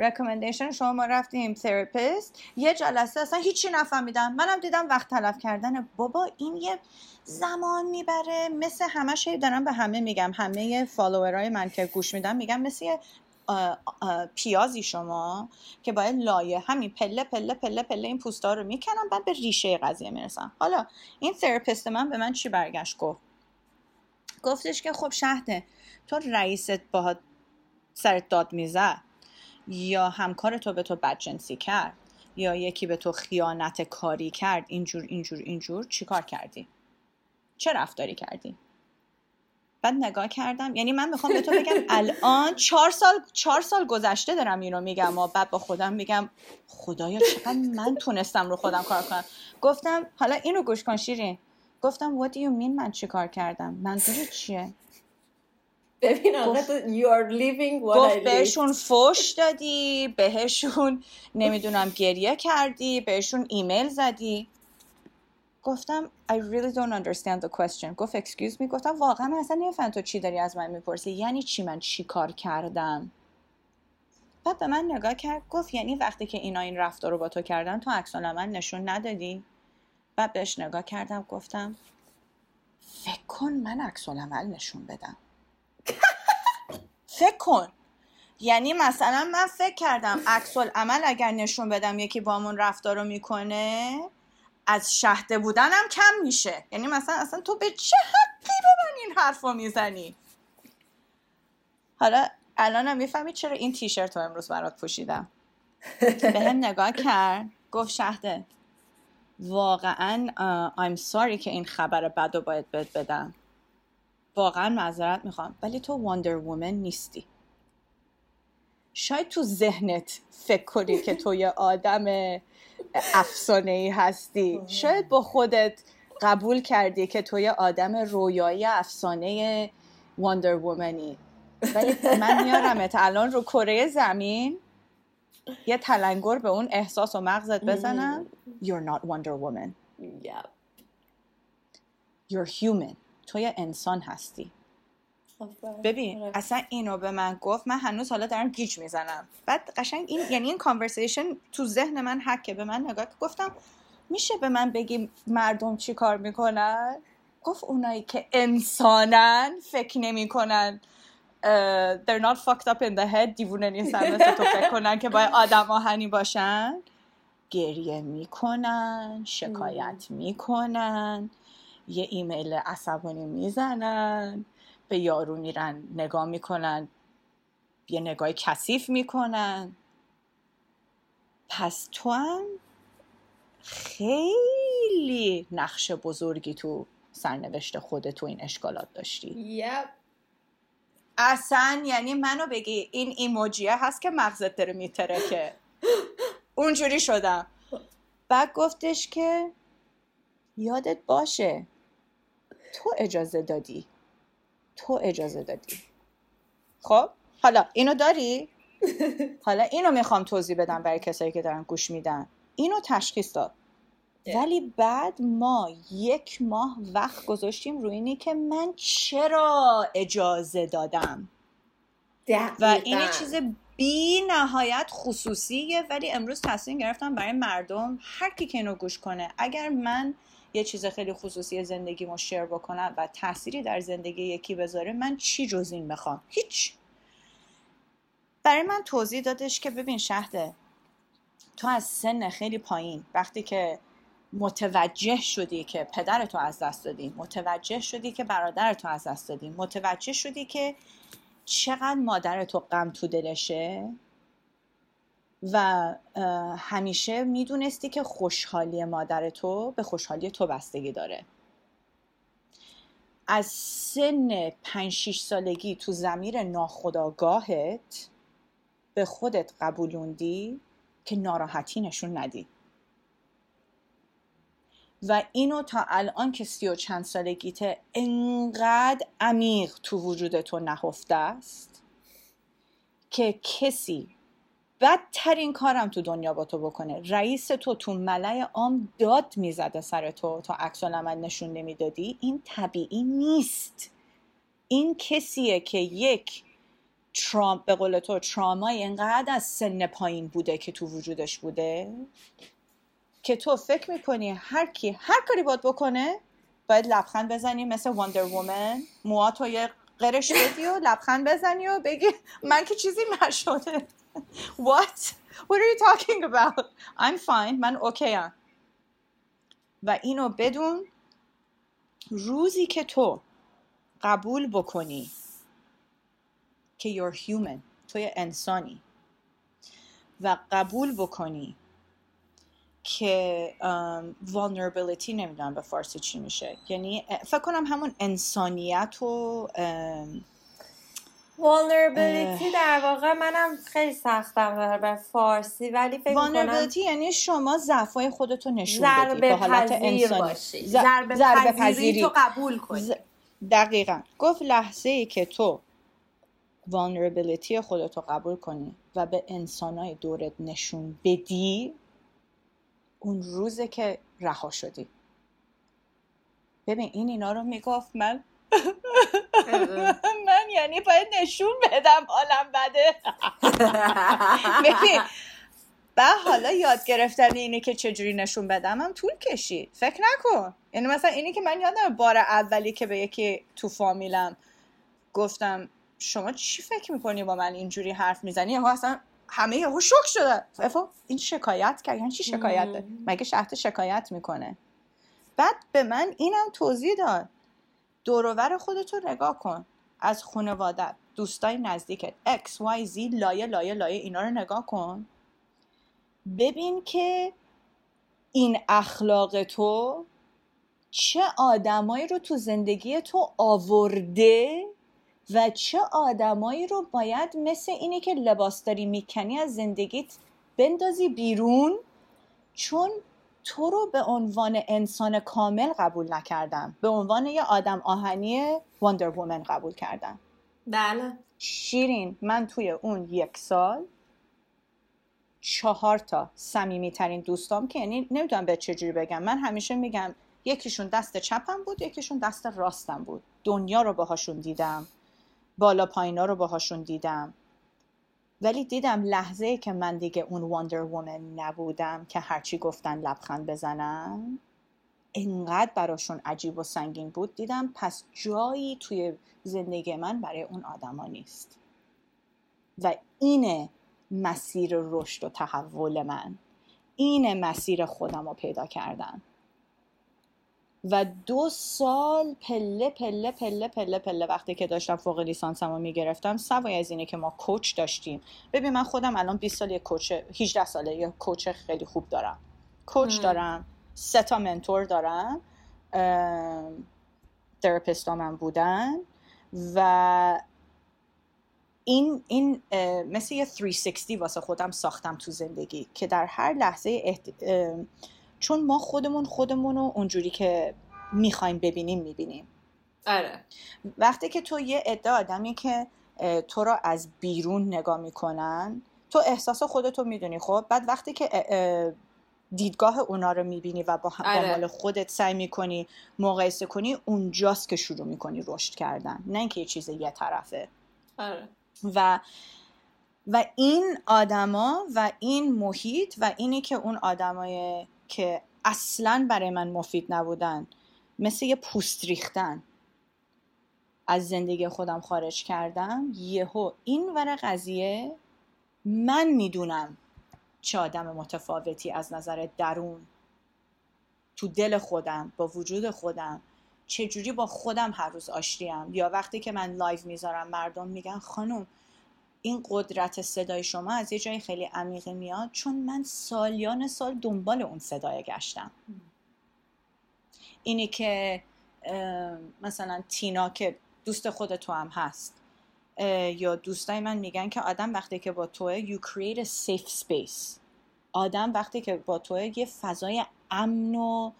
recommendation شما ما رفتیم تراپیست یه جلسه اصلا هیچی نفهمیدم. منم دیدم وقت تلف کردن بابا این یه زمان می‌بره. مثل همش دارم به همه میگم. همه فالوورای من که گوش میدم میگم مثل پیازی شما که باید لایه همین پله پله پله پله این پوستا رو می‌کنم بعد به ریشه قضیه می‌رسم. حالا این تراپیست من به من چی برگشت گفت؟ گفتش که خب شهده تو رئیست باهات سرت داد می‌زد. یا همکار تو به تو بدجنسی کرد یا یکی به تو خیانت کاری کرد. اینجور اینجور اینجور. چیکار کردی؟ چه رفتاری کردی؟ بعد نگاه کردم. یعنی من می‌خوام به تو بگم الان چهار سال چهار سال گذشته دارم اینو میگم و بعد با خودم میگم خدایا چقدر من تونستم رو خودم کار کنم. گفتم حالا اینو گوش کن شیرین. گفتم what do you mean من چی کار کردم؟ منظور چیه? ببین آقا you are living what گفت بهشون فوش دادی بهشون نمی‌دونم گریه کردی بهشون ایمیل زدی. گفتم I really don't understand the question. گفت excuse me. گفتم واقعا من اصلا نمیفهم تو چی داری از من می‌پرسی؟ یعنی چی من چی کار کردم؟ بعد به من نگاه کرد گفت یعنی وقتی که اینا این رفتار رو با تو کردن تو عکس من نشون ندادی؟ بعد بهش نگاه کردم گفتم فکر کن من عمل نشون بدم. <laughs> فکر کن. یعنی مثلا من فکر کردم عکس عمل اگر نشون بدم یکی بامون رفتار رو می‌کنه از شهده بودنم کم میشه. یعنی مثلا اصلا تو به چه حقی به من این حرف رو می‌زنی؟ حالا الانم می‌فهمی چرا این تیشرت رو امروز برات پوشیدم. به هم نگاه کرد. گفت شهده واقعا I'm sorry که این خبر بد رو باید بهت بدم. واقعا معذرت می‌خوام ولی تو واندر وومن نیستی. شاید تو ذهنت فکر کنی که تو یه آدم افسانه ای هستی شاید با خودت قبول کردی که تو یه آدم رویایی افسانه واندر وومنی ولی من میارمت الان رو کره زمین یه تلنگر به اون احساس و مغزت بزنم. You're not Wonder Woman. Yep. You're human. تو یه انسان هستی. ببین آره. اصلا اینو به من گفت من هنوز حالا دارم گیج می‌زنم. بعد قشنگ این یعنی این کانورسیشن تو ذهن من حکه. به من نگاه گفتم میشه به من بگی مردم چی کار می‌کنن؟ گفت اونایی که انسانن فکر نمی‌کنن. uh, they're not fucked up in the head. دیوونه نیستن مثل تو فکر کنن که باید آدم آهنی باشن. گریه می‌کنن شکایت می‌کنن یه ایمیل عصبانی می‌زنن. به یارو میرن نگاه می‌کنن یه نگاه کثیف می‌کنن. پس تو هم خیلی نقش بزرگی تو سرنوشت خودت تو این اشکالات داشتی. Yep. اصلا یعنی منو بگی این ایموجیه هست که مغزت داره میترکه. اونجوری شدم. بعد گفتش که یادت باشه تو اجازه دادی تو اجازه دادی. خب حالا اینو داری؟ <laughs> حالا اینو می‌خوام توضیح بدم برای کسایی که دارن گوش میدن. اینو تشخیص داد. ولی بعد ما یک ماه وقت گذاشتیم روی اینی که من چرا اجازه دادم؟ و این چیز بی نهایت خصوصیه ولی امروز تصمیم گرفتم برای مردم هر کی که اینو گوش کنه اگر من یه چیز خیلی خصوصی زندگیمو شیر بکنم و تأثیری در زندگی یکی بذاره من چی جز این می‌خوام هیچ. برای من توضیح دادش که ببین شهده تو از سن خیلی پایین وقتی که متوجه شدی که پدر تو از دست دادی متوجه شدی که برادر تو از دست دادی متوجه شدی که چقدر مادر تو غم تو دلشه؟ و همیشه می‌دونستی که خوشحالی مادر تو به خوشحالی تو بستگی داره. از سن پنج شیش سالگی تو زمیر ناخداگاهت به خودت قبولوندی که ناراحتی نشون ندی. و اینو تا الان که سی و چند سالگیته انقدر عمیق تو وجود تو نهفته است که کسی بدترین کارم تو دنیا با تو بکنه. رئیس تو تو ملع عام داد می‌زده سر تو تا عکس العمل نشون نمی‌دادی. این طبیعی نیست. این کسیه که یک ترام به قول تو ترامای اینقدر از سن پایین بوده که تو وجودش بوده که تو فکر می‌کنی هر کی هر کاری باید بکنه باید لبخند بزنی مثل واندر وومن موها تو یه قرش بدی و لبخند بزنی و بگی من که چیزی نشده. What? What are you talking about? I'm fine. من اوکی و اینو بدون روزی که تو قبول بکنی که you're human توی انسانی و قبول بکنی که vulnerability نمی‌دونم به فارسی چی میشه یعنی فکر کنم همون انسانیت و vulnerability در واقع منم خیلی سختم داره به فارسی ولی فکر vulnerability یعنی شما ضعفای خودتو نشون بدی به حالت انسانی. ضربه پذیری پذیری. تو قبول کنی. ز- دقیقا. گفت لحظه ای که تو vulnerability خودتو قبول کنی و به انسانای دورت نشون بدی اون روزه که رها شدی. ببین این اینا رو می‌گفت من من یعنی باید نشون بدم حالم بده. ببین و حالا یاد گرفتن اینه که چجوری نشون بدم هم طول کشید. فکر نکن. یعنی مثلا اینی که من یادم بار اولی که به یکی تو فامیلم گفتم شما چی فکر می‌کنی با من اینجوری حرف می‌زنی؟ یهو اصلا همه یهو شوک شده این شکایت کرد؟ یعنی چی شکایت؟ ده؟ مگه شهد شکایت می‌کنه؟ بعد به من اینم توضیح داد. دوروور خودتو نگاه کن. از خانوادت دوستای نزدیکت X, Y, Z لایه لایه لایه اینا رو نگاه کن. ببین که این اخلاق تو چه آدمایی رو تو زندگی تو آورده و چه آدمایی رو باید مثل اینی که لباس داری می‌کنی از زندگیت بندازی بیرون. چون تو رو به عنوان انسان کامل قبول نکردم. به عنوان یه آدم آهنی واندر وومن قبول کردم. بله. شیرین من توی اون یک سال چهار تا صمیمی ترین دوستام که یعنی نمی‌دونم به چجوری بگم. من همیشه میگم یکیشون دست چپم بود یکیشون دست راستم بود. دنیا رو باهاشون دیدم. بالا پایینا رو باهاشون دیدم. ولی دیدم لحظه که من دیگه اون واندر وومن نبودم که هرچی گفتن لبخند بزنم انقدر براشون عجیب و سنگین بود. دیدم پس جایی توی زندگی من برای اون آدما نیست. و اینه مسیر رشد و تحول من. اینه مسیر خودم رو پیدا کردن. و دو سال پله پله پله پله پله وقتی که داشتم فوق لیسانسم رو می‌گرفتم سوای از اینه که ما coach داشتیم ببین من خودم الان 20 سال یه coach 18 ساله یه coach خیلی خوب دارم coach. دارم سه تا mentor دارم تراپیست من بودن و این این مثل یه 360 واسه خودم ساختم تو زندگی که در هر لحظه احت... چون ما خودمون خودمون رو اونجوری که می‌خوایم ببینیم می‌بینیم. آره. وقتی که تو یه عده آدمی که تو رو از بیرون نگاه می‌کنن تو احساس خودتو می‌دونی خب؟ بعد وقتی که اه، اه، دیدگاه اونا رو می‌بینی و با, با آره. مال خودت سعی می‌کنی مقایسه کنی اونجاست که شروع می‌کنی رشد کردن. نه اینکه یه چیز یه طرفه. آره. و و این آدما و این محیط و اینی که اون آدمای که اصلا برای من مفید نبودن. مثل یه پوست ریختن. از زندگی خودم خارج کردم. یهو این ور قضیه من می‌دونم چه آدم متفاوتی از نظر درون تو دل خودم با وجود خودم. چجوری با خودم هر روز آشتیم؟ یا وقتی که من live می‌ذارم مردم میگن خانم این قدرت صدای شما از یه جای خیلی عمیقی میاد چون من سالیان سال دنبال اون صدای گشتم. اینی که مثلا تینا که دوست خود تو هم هست یا دوستای من میگن که آدم وقتی که با توه you create a safe space. آدم وقتی که با توه یه فضای امن و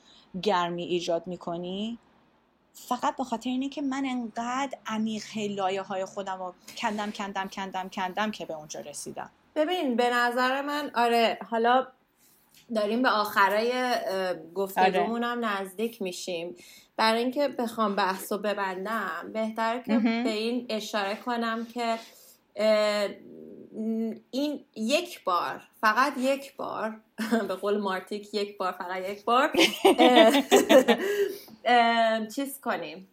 گرمی ایجاد می‌کنی فقط به خاطر اینه که من انقدر عمیق لایه های خودم رو کندم کندم کندم کندم که به اونجا رسیدم. ببین به نظر من آره حالا داریم به آخرای گفتگومون هم نزدیک میشیم. برای اینکه بخوام بحث رو ببندم بهتر که به این اشاره کنم که این یک بار فقط یک بار <laughs> به قول مارتیک یک بار فقط یک بار <laughs> چیز کنیم.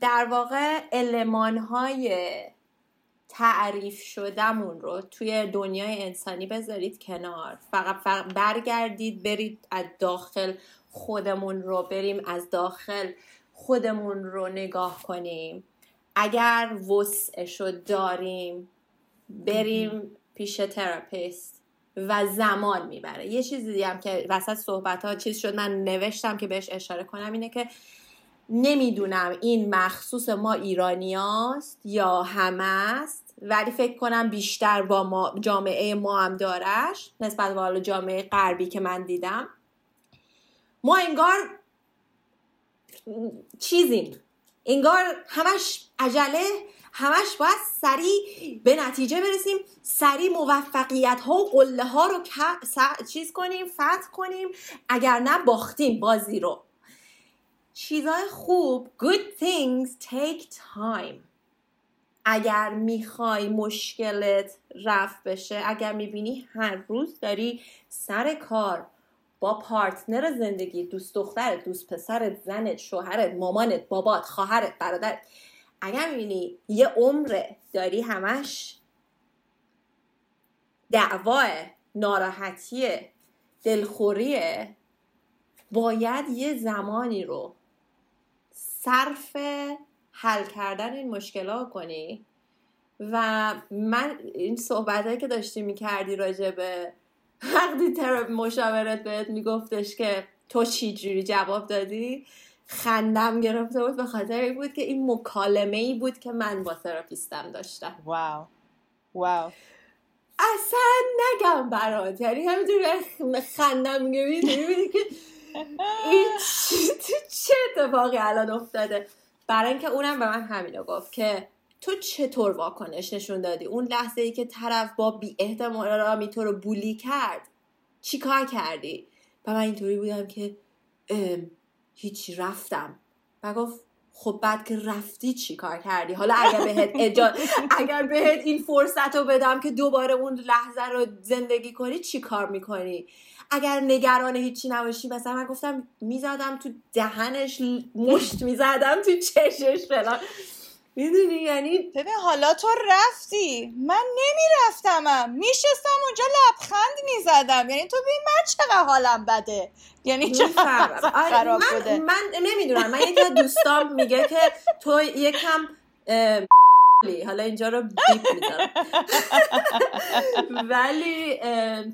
در واقع علمان های تعریف شدهمون رو توی دنیای انسانی بذارید کنار. فقط, فقط برگردید برید از داخل خودمون رو بریم از داخل خودمون رو نگاه کنیم. اگر وسعشو داریم بریم پیش تراپیست. و زمان می‌بره. یه چیزی هم که وسط صحبت ها چیز شد من نوشتم که بهش اشاره کنم اینه که نمی‌دونم این مخصوص ما ایرانیاست یا همه است ولی فکر کنم بیشتر با ما جامعه ما هم دارش نسبت به جامعه غربی که من دیدم. ما انگار چیزیم. انگار همش عجله همش باید سریع به نتیجه برسیم سریع موفقیت ها و قله ها رو چیز کنیم فتح کنیم اگر نه باختیم بازی رو. چیزای خوب good things take time. اگر می‌خوای مشکلت رفت بشه اگر می‌بینی هر روز داری سر کار با پارتنر زندگی دوست دخترت دوست پسرت زنت شوهرت مامانت بابات خواهرت برادرت اگر می‌بینی یه عمره داری همش دعواه ناراحتیه دلخوریه باید یه زمانی رو صرف حل کردن این مشکلات کنی و من این صحبت که داشتی می‌کردی راجع به وقتی مشاورت بهت میگفتش که تو چی جوری جواب دادی خندم گرفته بود به خاطر این بود که این مکالمه ای بود که من با تراپیستم داشتم. واو. واو. اصلا نگم برات. یعنی همینطور خندم میگه که این چه اتفاقی الان افتاده. برای اینکه اونم به من همینو گفت که تو چطور واکنش نشون دادی؟ اون لحظه ای که طرف با بی احتمالامی تو رو بولی کرد چی کار کردی؟ و من اینطوری بودم که هیچی رفتم. و گفت خب بعد که رفتی چی کار کردی؟ حالا اگر بهت اجا... <laughs> اگر بهت این فرصت رو بدم که دوباره اون لحظه رو زندگی کنی چی کار می‌کنی؟ اگر نگران هیچی نباشی مثلا من گفتم می‌زدم تو دهنش مشت می‌زدم تو چشش فلان. می‌دونی؟ یعنی ببین حالا تو رفتی. من نمیرفتمم. میشستم اونجا لبخند می‌زدم. یعنی تو ببین من چقدر حالم بده. یعنی چقدر <laughs> آره، خراب من، بوده. من نمی‌دونم. من یکی دوستام میگه که تو یکم حالا اینجا رو بیپ <laughs> ولی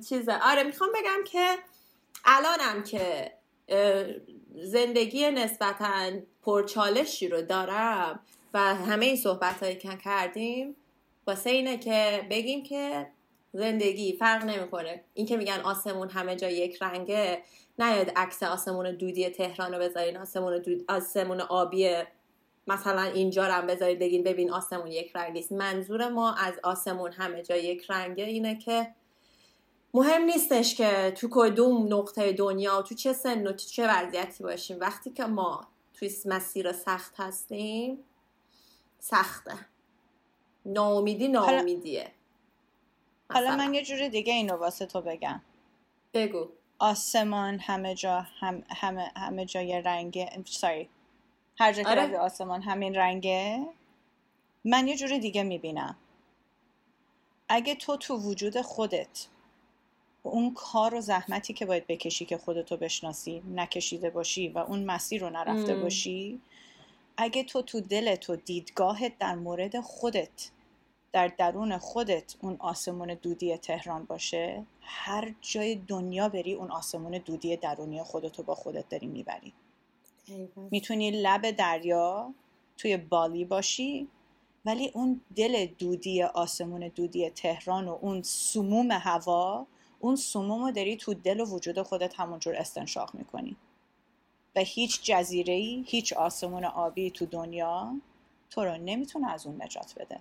چیزه. آره می‌خوام بگم که الانم که زندگی نسبتا پرچالشی رو دارم و همه این صحبت هایی که کردیم واسه اینه که بگیم که زندگی فرق نمی‌کنه. این که میگن آسمون همه جا یک رنگه نیاد عکس آسمون دودی تهران رو بذارین آسمون, دود... آسمون آبی مثلا اینجا رو هم بذارید بگین ببین آسمون یک رنگ نیست منظور ما از آسمون همه جا یک رنگه اینه که مهم نیستش که تو کدوم نقطه دنیا تو چه سن و تو چه وضعیتی باشیم. وقتی که ما توی مسیر سخت هستیم سخته. ناامیدی ناامیدیه. حالا من یه جور دیگه اینو واسه تو بگم. بگو. آسمان همه جا هم همه همه جای رنگه. ساری. هر جا آره. که آسمان همین رنگه. من یه جور دیگه می‌بینم. اگه تو تو وجود خودت اون کار و زحمتی که باید بکشی که خودتو بشناسی نکشیده باشی و اون مسیر رو نرفته باشی اگه تو تو دلت و دیدگاهت در مورد خودت در درون خودت اون آسمون دودی تهران باشه هر جای دنیا بری اون آسمون دودی درونی خودتو با خودت داری می‌بری. می‌تونی لب دریا توی بالی باشی ولی اون دل دودی آسمون دودی تهران و اون سموم هوا اون سموم رو داری تو دل و وجود خودت همونجور استنشاق می‌کنی. و هیچ جزیره ای هیچ آسمون آبی تو دنیا تو رو نمی‌تونه از اون نجات بده.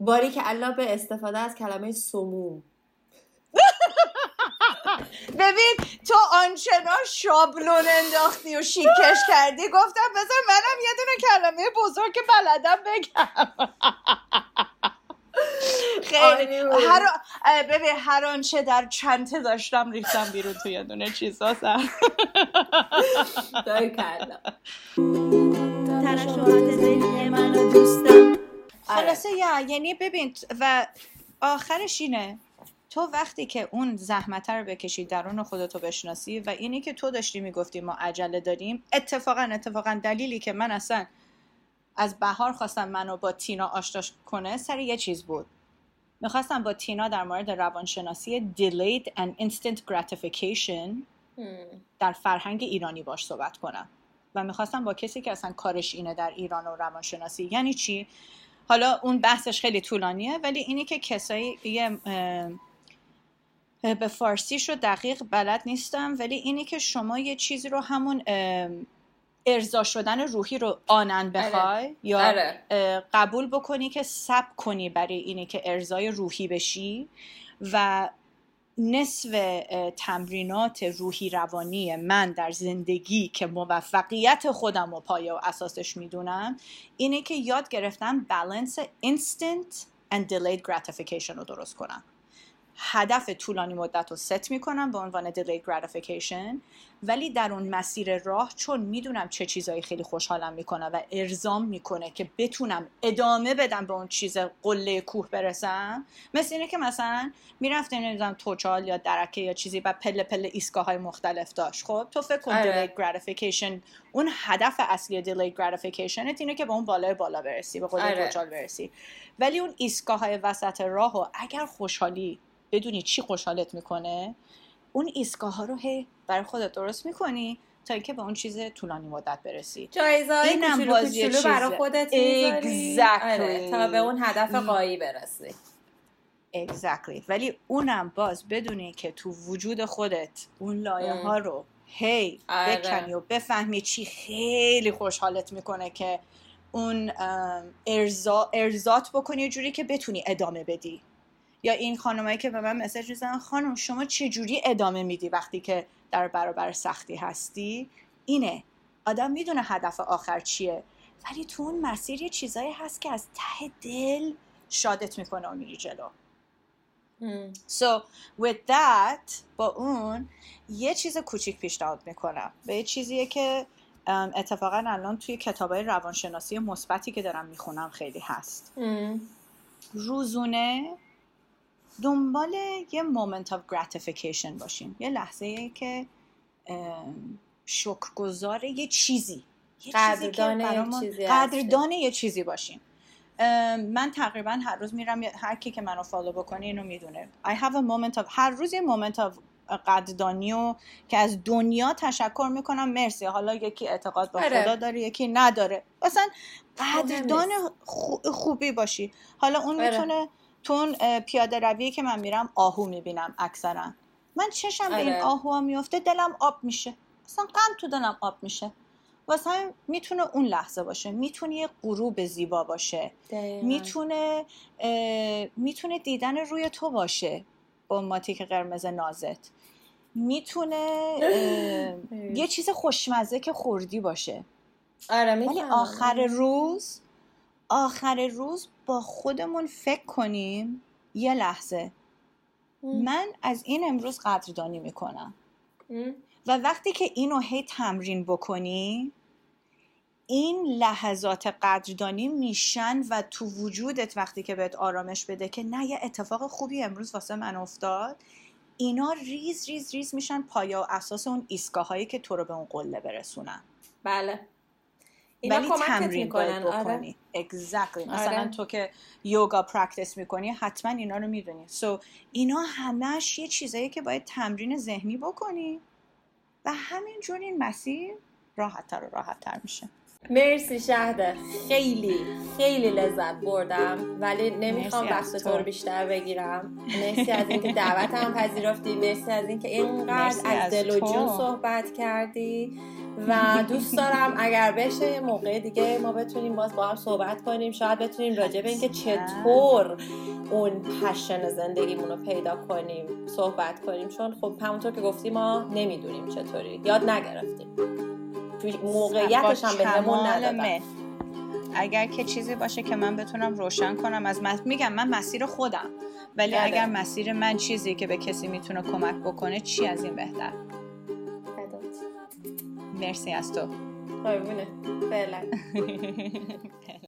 باری که الله به استفاده از کلمه سموم. <laughs> ببین تو آنچنان شابلون انداختی و شیکش کردی گفتم بذار منم یه دونه کلمه بزرگ که بلدم بگم. <laughs> خیلی هر ببین هر آنچه در چنته داشتم ریختم بیرون توی یه دونه چیزا سر. داری کردم ترشحات ذهنی منو دوستم خلاصه یا یعنی ببین و آخرش اینه. تو وقتی که اون زحمت رو بکشی درون خودتو بشناسی و اینی که تو داشتی می‌گفتی ما عجله داریم اتفاقا اتفاقا دلیلی که من اصلا از بهار خواستم منو با تینا آشنا کنه سر یه چیز بود. می‌خواستم با تینا در مورد روانشناسی delayed and instant gratification در فرهنگ ایرانی باش صحبت کنم. و می‌خواستم با کسی که اصلا کارش اینه در ایران و روانشناسی یعنی چی؟ حالا اون بحثش خیلی طولانیه ولی اینی که کسایی یه به فارسیش رو دقیق بلد نیستم ولی اینی که شما یه چیزی رو همون ارضا شدن روحی رو آنن بخوای یا آره. قبول بکنی که سب کنی برای اینی که ارزای روحی بشی و نصف تمرینات روحی روانی من در زندگی که موفقیت خودم و پایه و اساسش می‌دونم اینه که یاد گرفتم بالانس instant and delayed gratification رو درست کنم هدف طولانی مدت رو ست می‌کنم به عنوان delayed gratification ولی در اون مسیر راه چون می‌دونم چه چیزایی خیلی خوشحالم می‌کنه و ارزام می‌کنه که بتونم ادامه بدم به اون چیز قله کوه برسم مثل اینه که مثلا می‌رفتیم نمی‌دونم توچال یا درکه یا چیزی و پله پله ایستگاه های مختلف داشت خب تو فکر کن آره. delayed gratification اون هدف اصلی delayed gratification اینه که به اون بالای بالا برسی به قله آره. توچال برسی ولی اون ایستگاه های وسط راه و اگر خوشحالی بدونی چی خوشحالت می‌کنه. اون ایستگاه ها رو هی برای خودت درست می‌کنی تا اینکه به اون چیز طولانی مدت برسی. جایزه های اینم کوچولو برای. خودت Exactly. آره، تا به اون هدف قایی برسی. Exactly. ولی اونم باز بدونی که تو وجود خودت اون لایه ها رو هی آره. بکنی و بفهمی چی خیلی خوشحالت می‌کنه که اون ارزا ارزات بکنی جوری که بتونی ادامه بدی. یا این خانمایی که به من مسج می‌زنن خانم شما چه جوری ادامه میدی وقتی که در برابر سختی هستی؟ اینه. آدم می‌دونه هدف آخر چیه. ولی تو اون مسیر یه چیزایی هست که از ته دل شادت می‌کنه و میری جلو. So with that با اون یه چیز کوچیک پیشنهاد می‌کنم. به یه چیزیه که اتفاقا الان توی کتابای روانشناسی مثبتی که دارم می‌خونم خیلی هست. روزونه دنبال یه moment of gratification باشیم. یه لحظه که شکرگزار یه چیزی. یه چیزی که قدردان یه چیزی. قدردان یه چیزی باشیم. من تقریبا هر روز میرم هر کی که منو فالو بکنه اینو می‌دونه. I have a moment of هر روز یه moment of قدردانی و که از دنیا تشکر می‌کنم. مرسی. حالا یکی اعتقاد به آره. خدا داره یکی نداره. مثلا مهم قدردان خوبی باشی. حالا اون آره. می‌تونه تو اون اه، پیاده روی که من میرم آهو می‌بینم اکثرا. من چشم به این آره. آهو میفته دلم آب میشه. اصلا غم تو دلم آب میشه. واسه همین می‌تونه اون لحظه باشه. می‌تونه یه غروب زیبا باشه. می‌تونه می‌تونه دیدن روی تو باشه. با ماتیک قرمز نازت. می‌تونه <laughs> یه چیز خوشمزه که خوردی باشه. آره ولی. آخر روز آخر روز با خودمون فکر کنیم. یه لحظه. من از این امروز قدردانی می‌کنم. ام. و وقتی که اینو هی تمرین بکنی این لحظات قدردانی میشن و تو وجودت وقتی که بهت آرامش بده که نه یه اتفاق خوبی امروز واسه من افتاد. اینا ریز ریز ریز میشن پایه و اساس اون ایستگاه هایی که تو رو به اون قله برسونن. بله. ولی کمکت تمرین باید می‌کنن. آره. بکنی. Exactly. مثلا آره. تو که یوگا practice می‌کنی حتما اینا رو می‌دونی. So اینا همش یه چیزایی که باید تمرین ذهنی بکنی. و همینجور این مسیر راحتتر و راحتتر میشه. مرسی شهده. خیلی خیلی لذت بردم. ولی نمی‌خوام وقت تو. رو بیشتر بگیرم. مرسی از اینکه دعوتم پذیرفتی. مرسی از اینکه اینقدر از دل و. جون صحبت کردی. و دوست دارم اگر بشه یه موقع دیگه ما بتونیم باز با هم صحبت کنیم. شاید بتونیم راجع به اینکه چطور اون پشن زندگیمون رو پیدا کنیم صحبت کنیم. چون خب همونطور که گفتی ما نمی‌دونیم چطوری. یاد نگرفتیم. موقعیتش هم با به همون کمال ندادن. اگر که چیزی باشه که من بتونم روشن کنم از مس... میگم من مسیر خودم ولی بله. اگر مسیر من چیزی که به کسی می‌تونه کمک بکنه چی از این بهتر؟ مرسی از تو. قربونه فعلا. <laughs>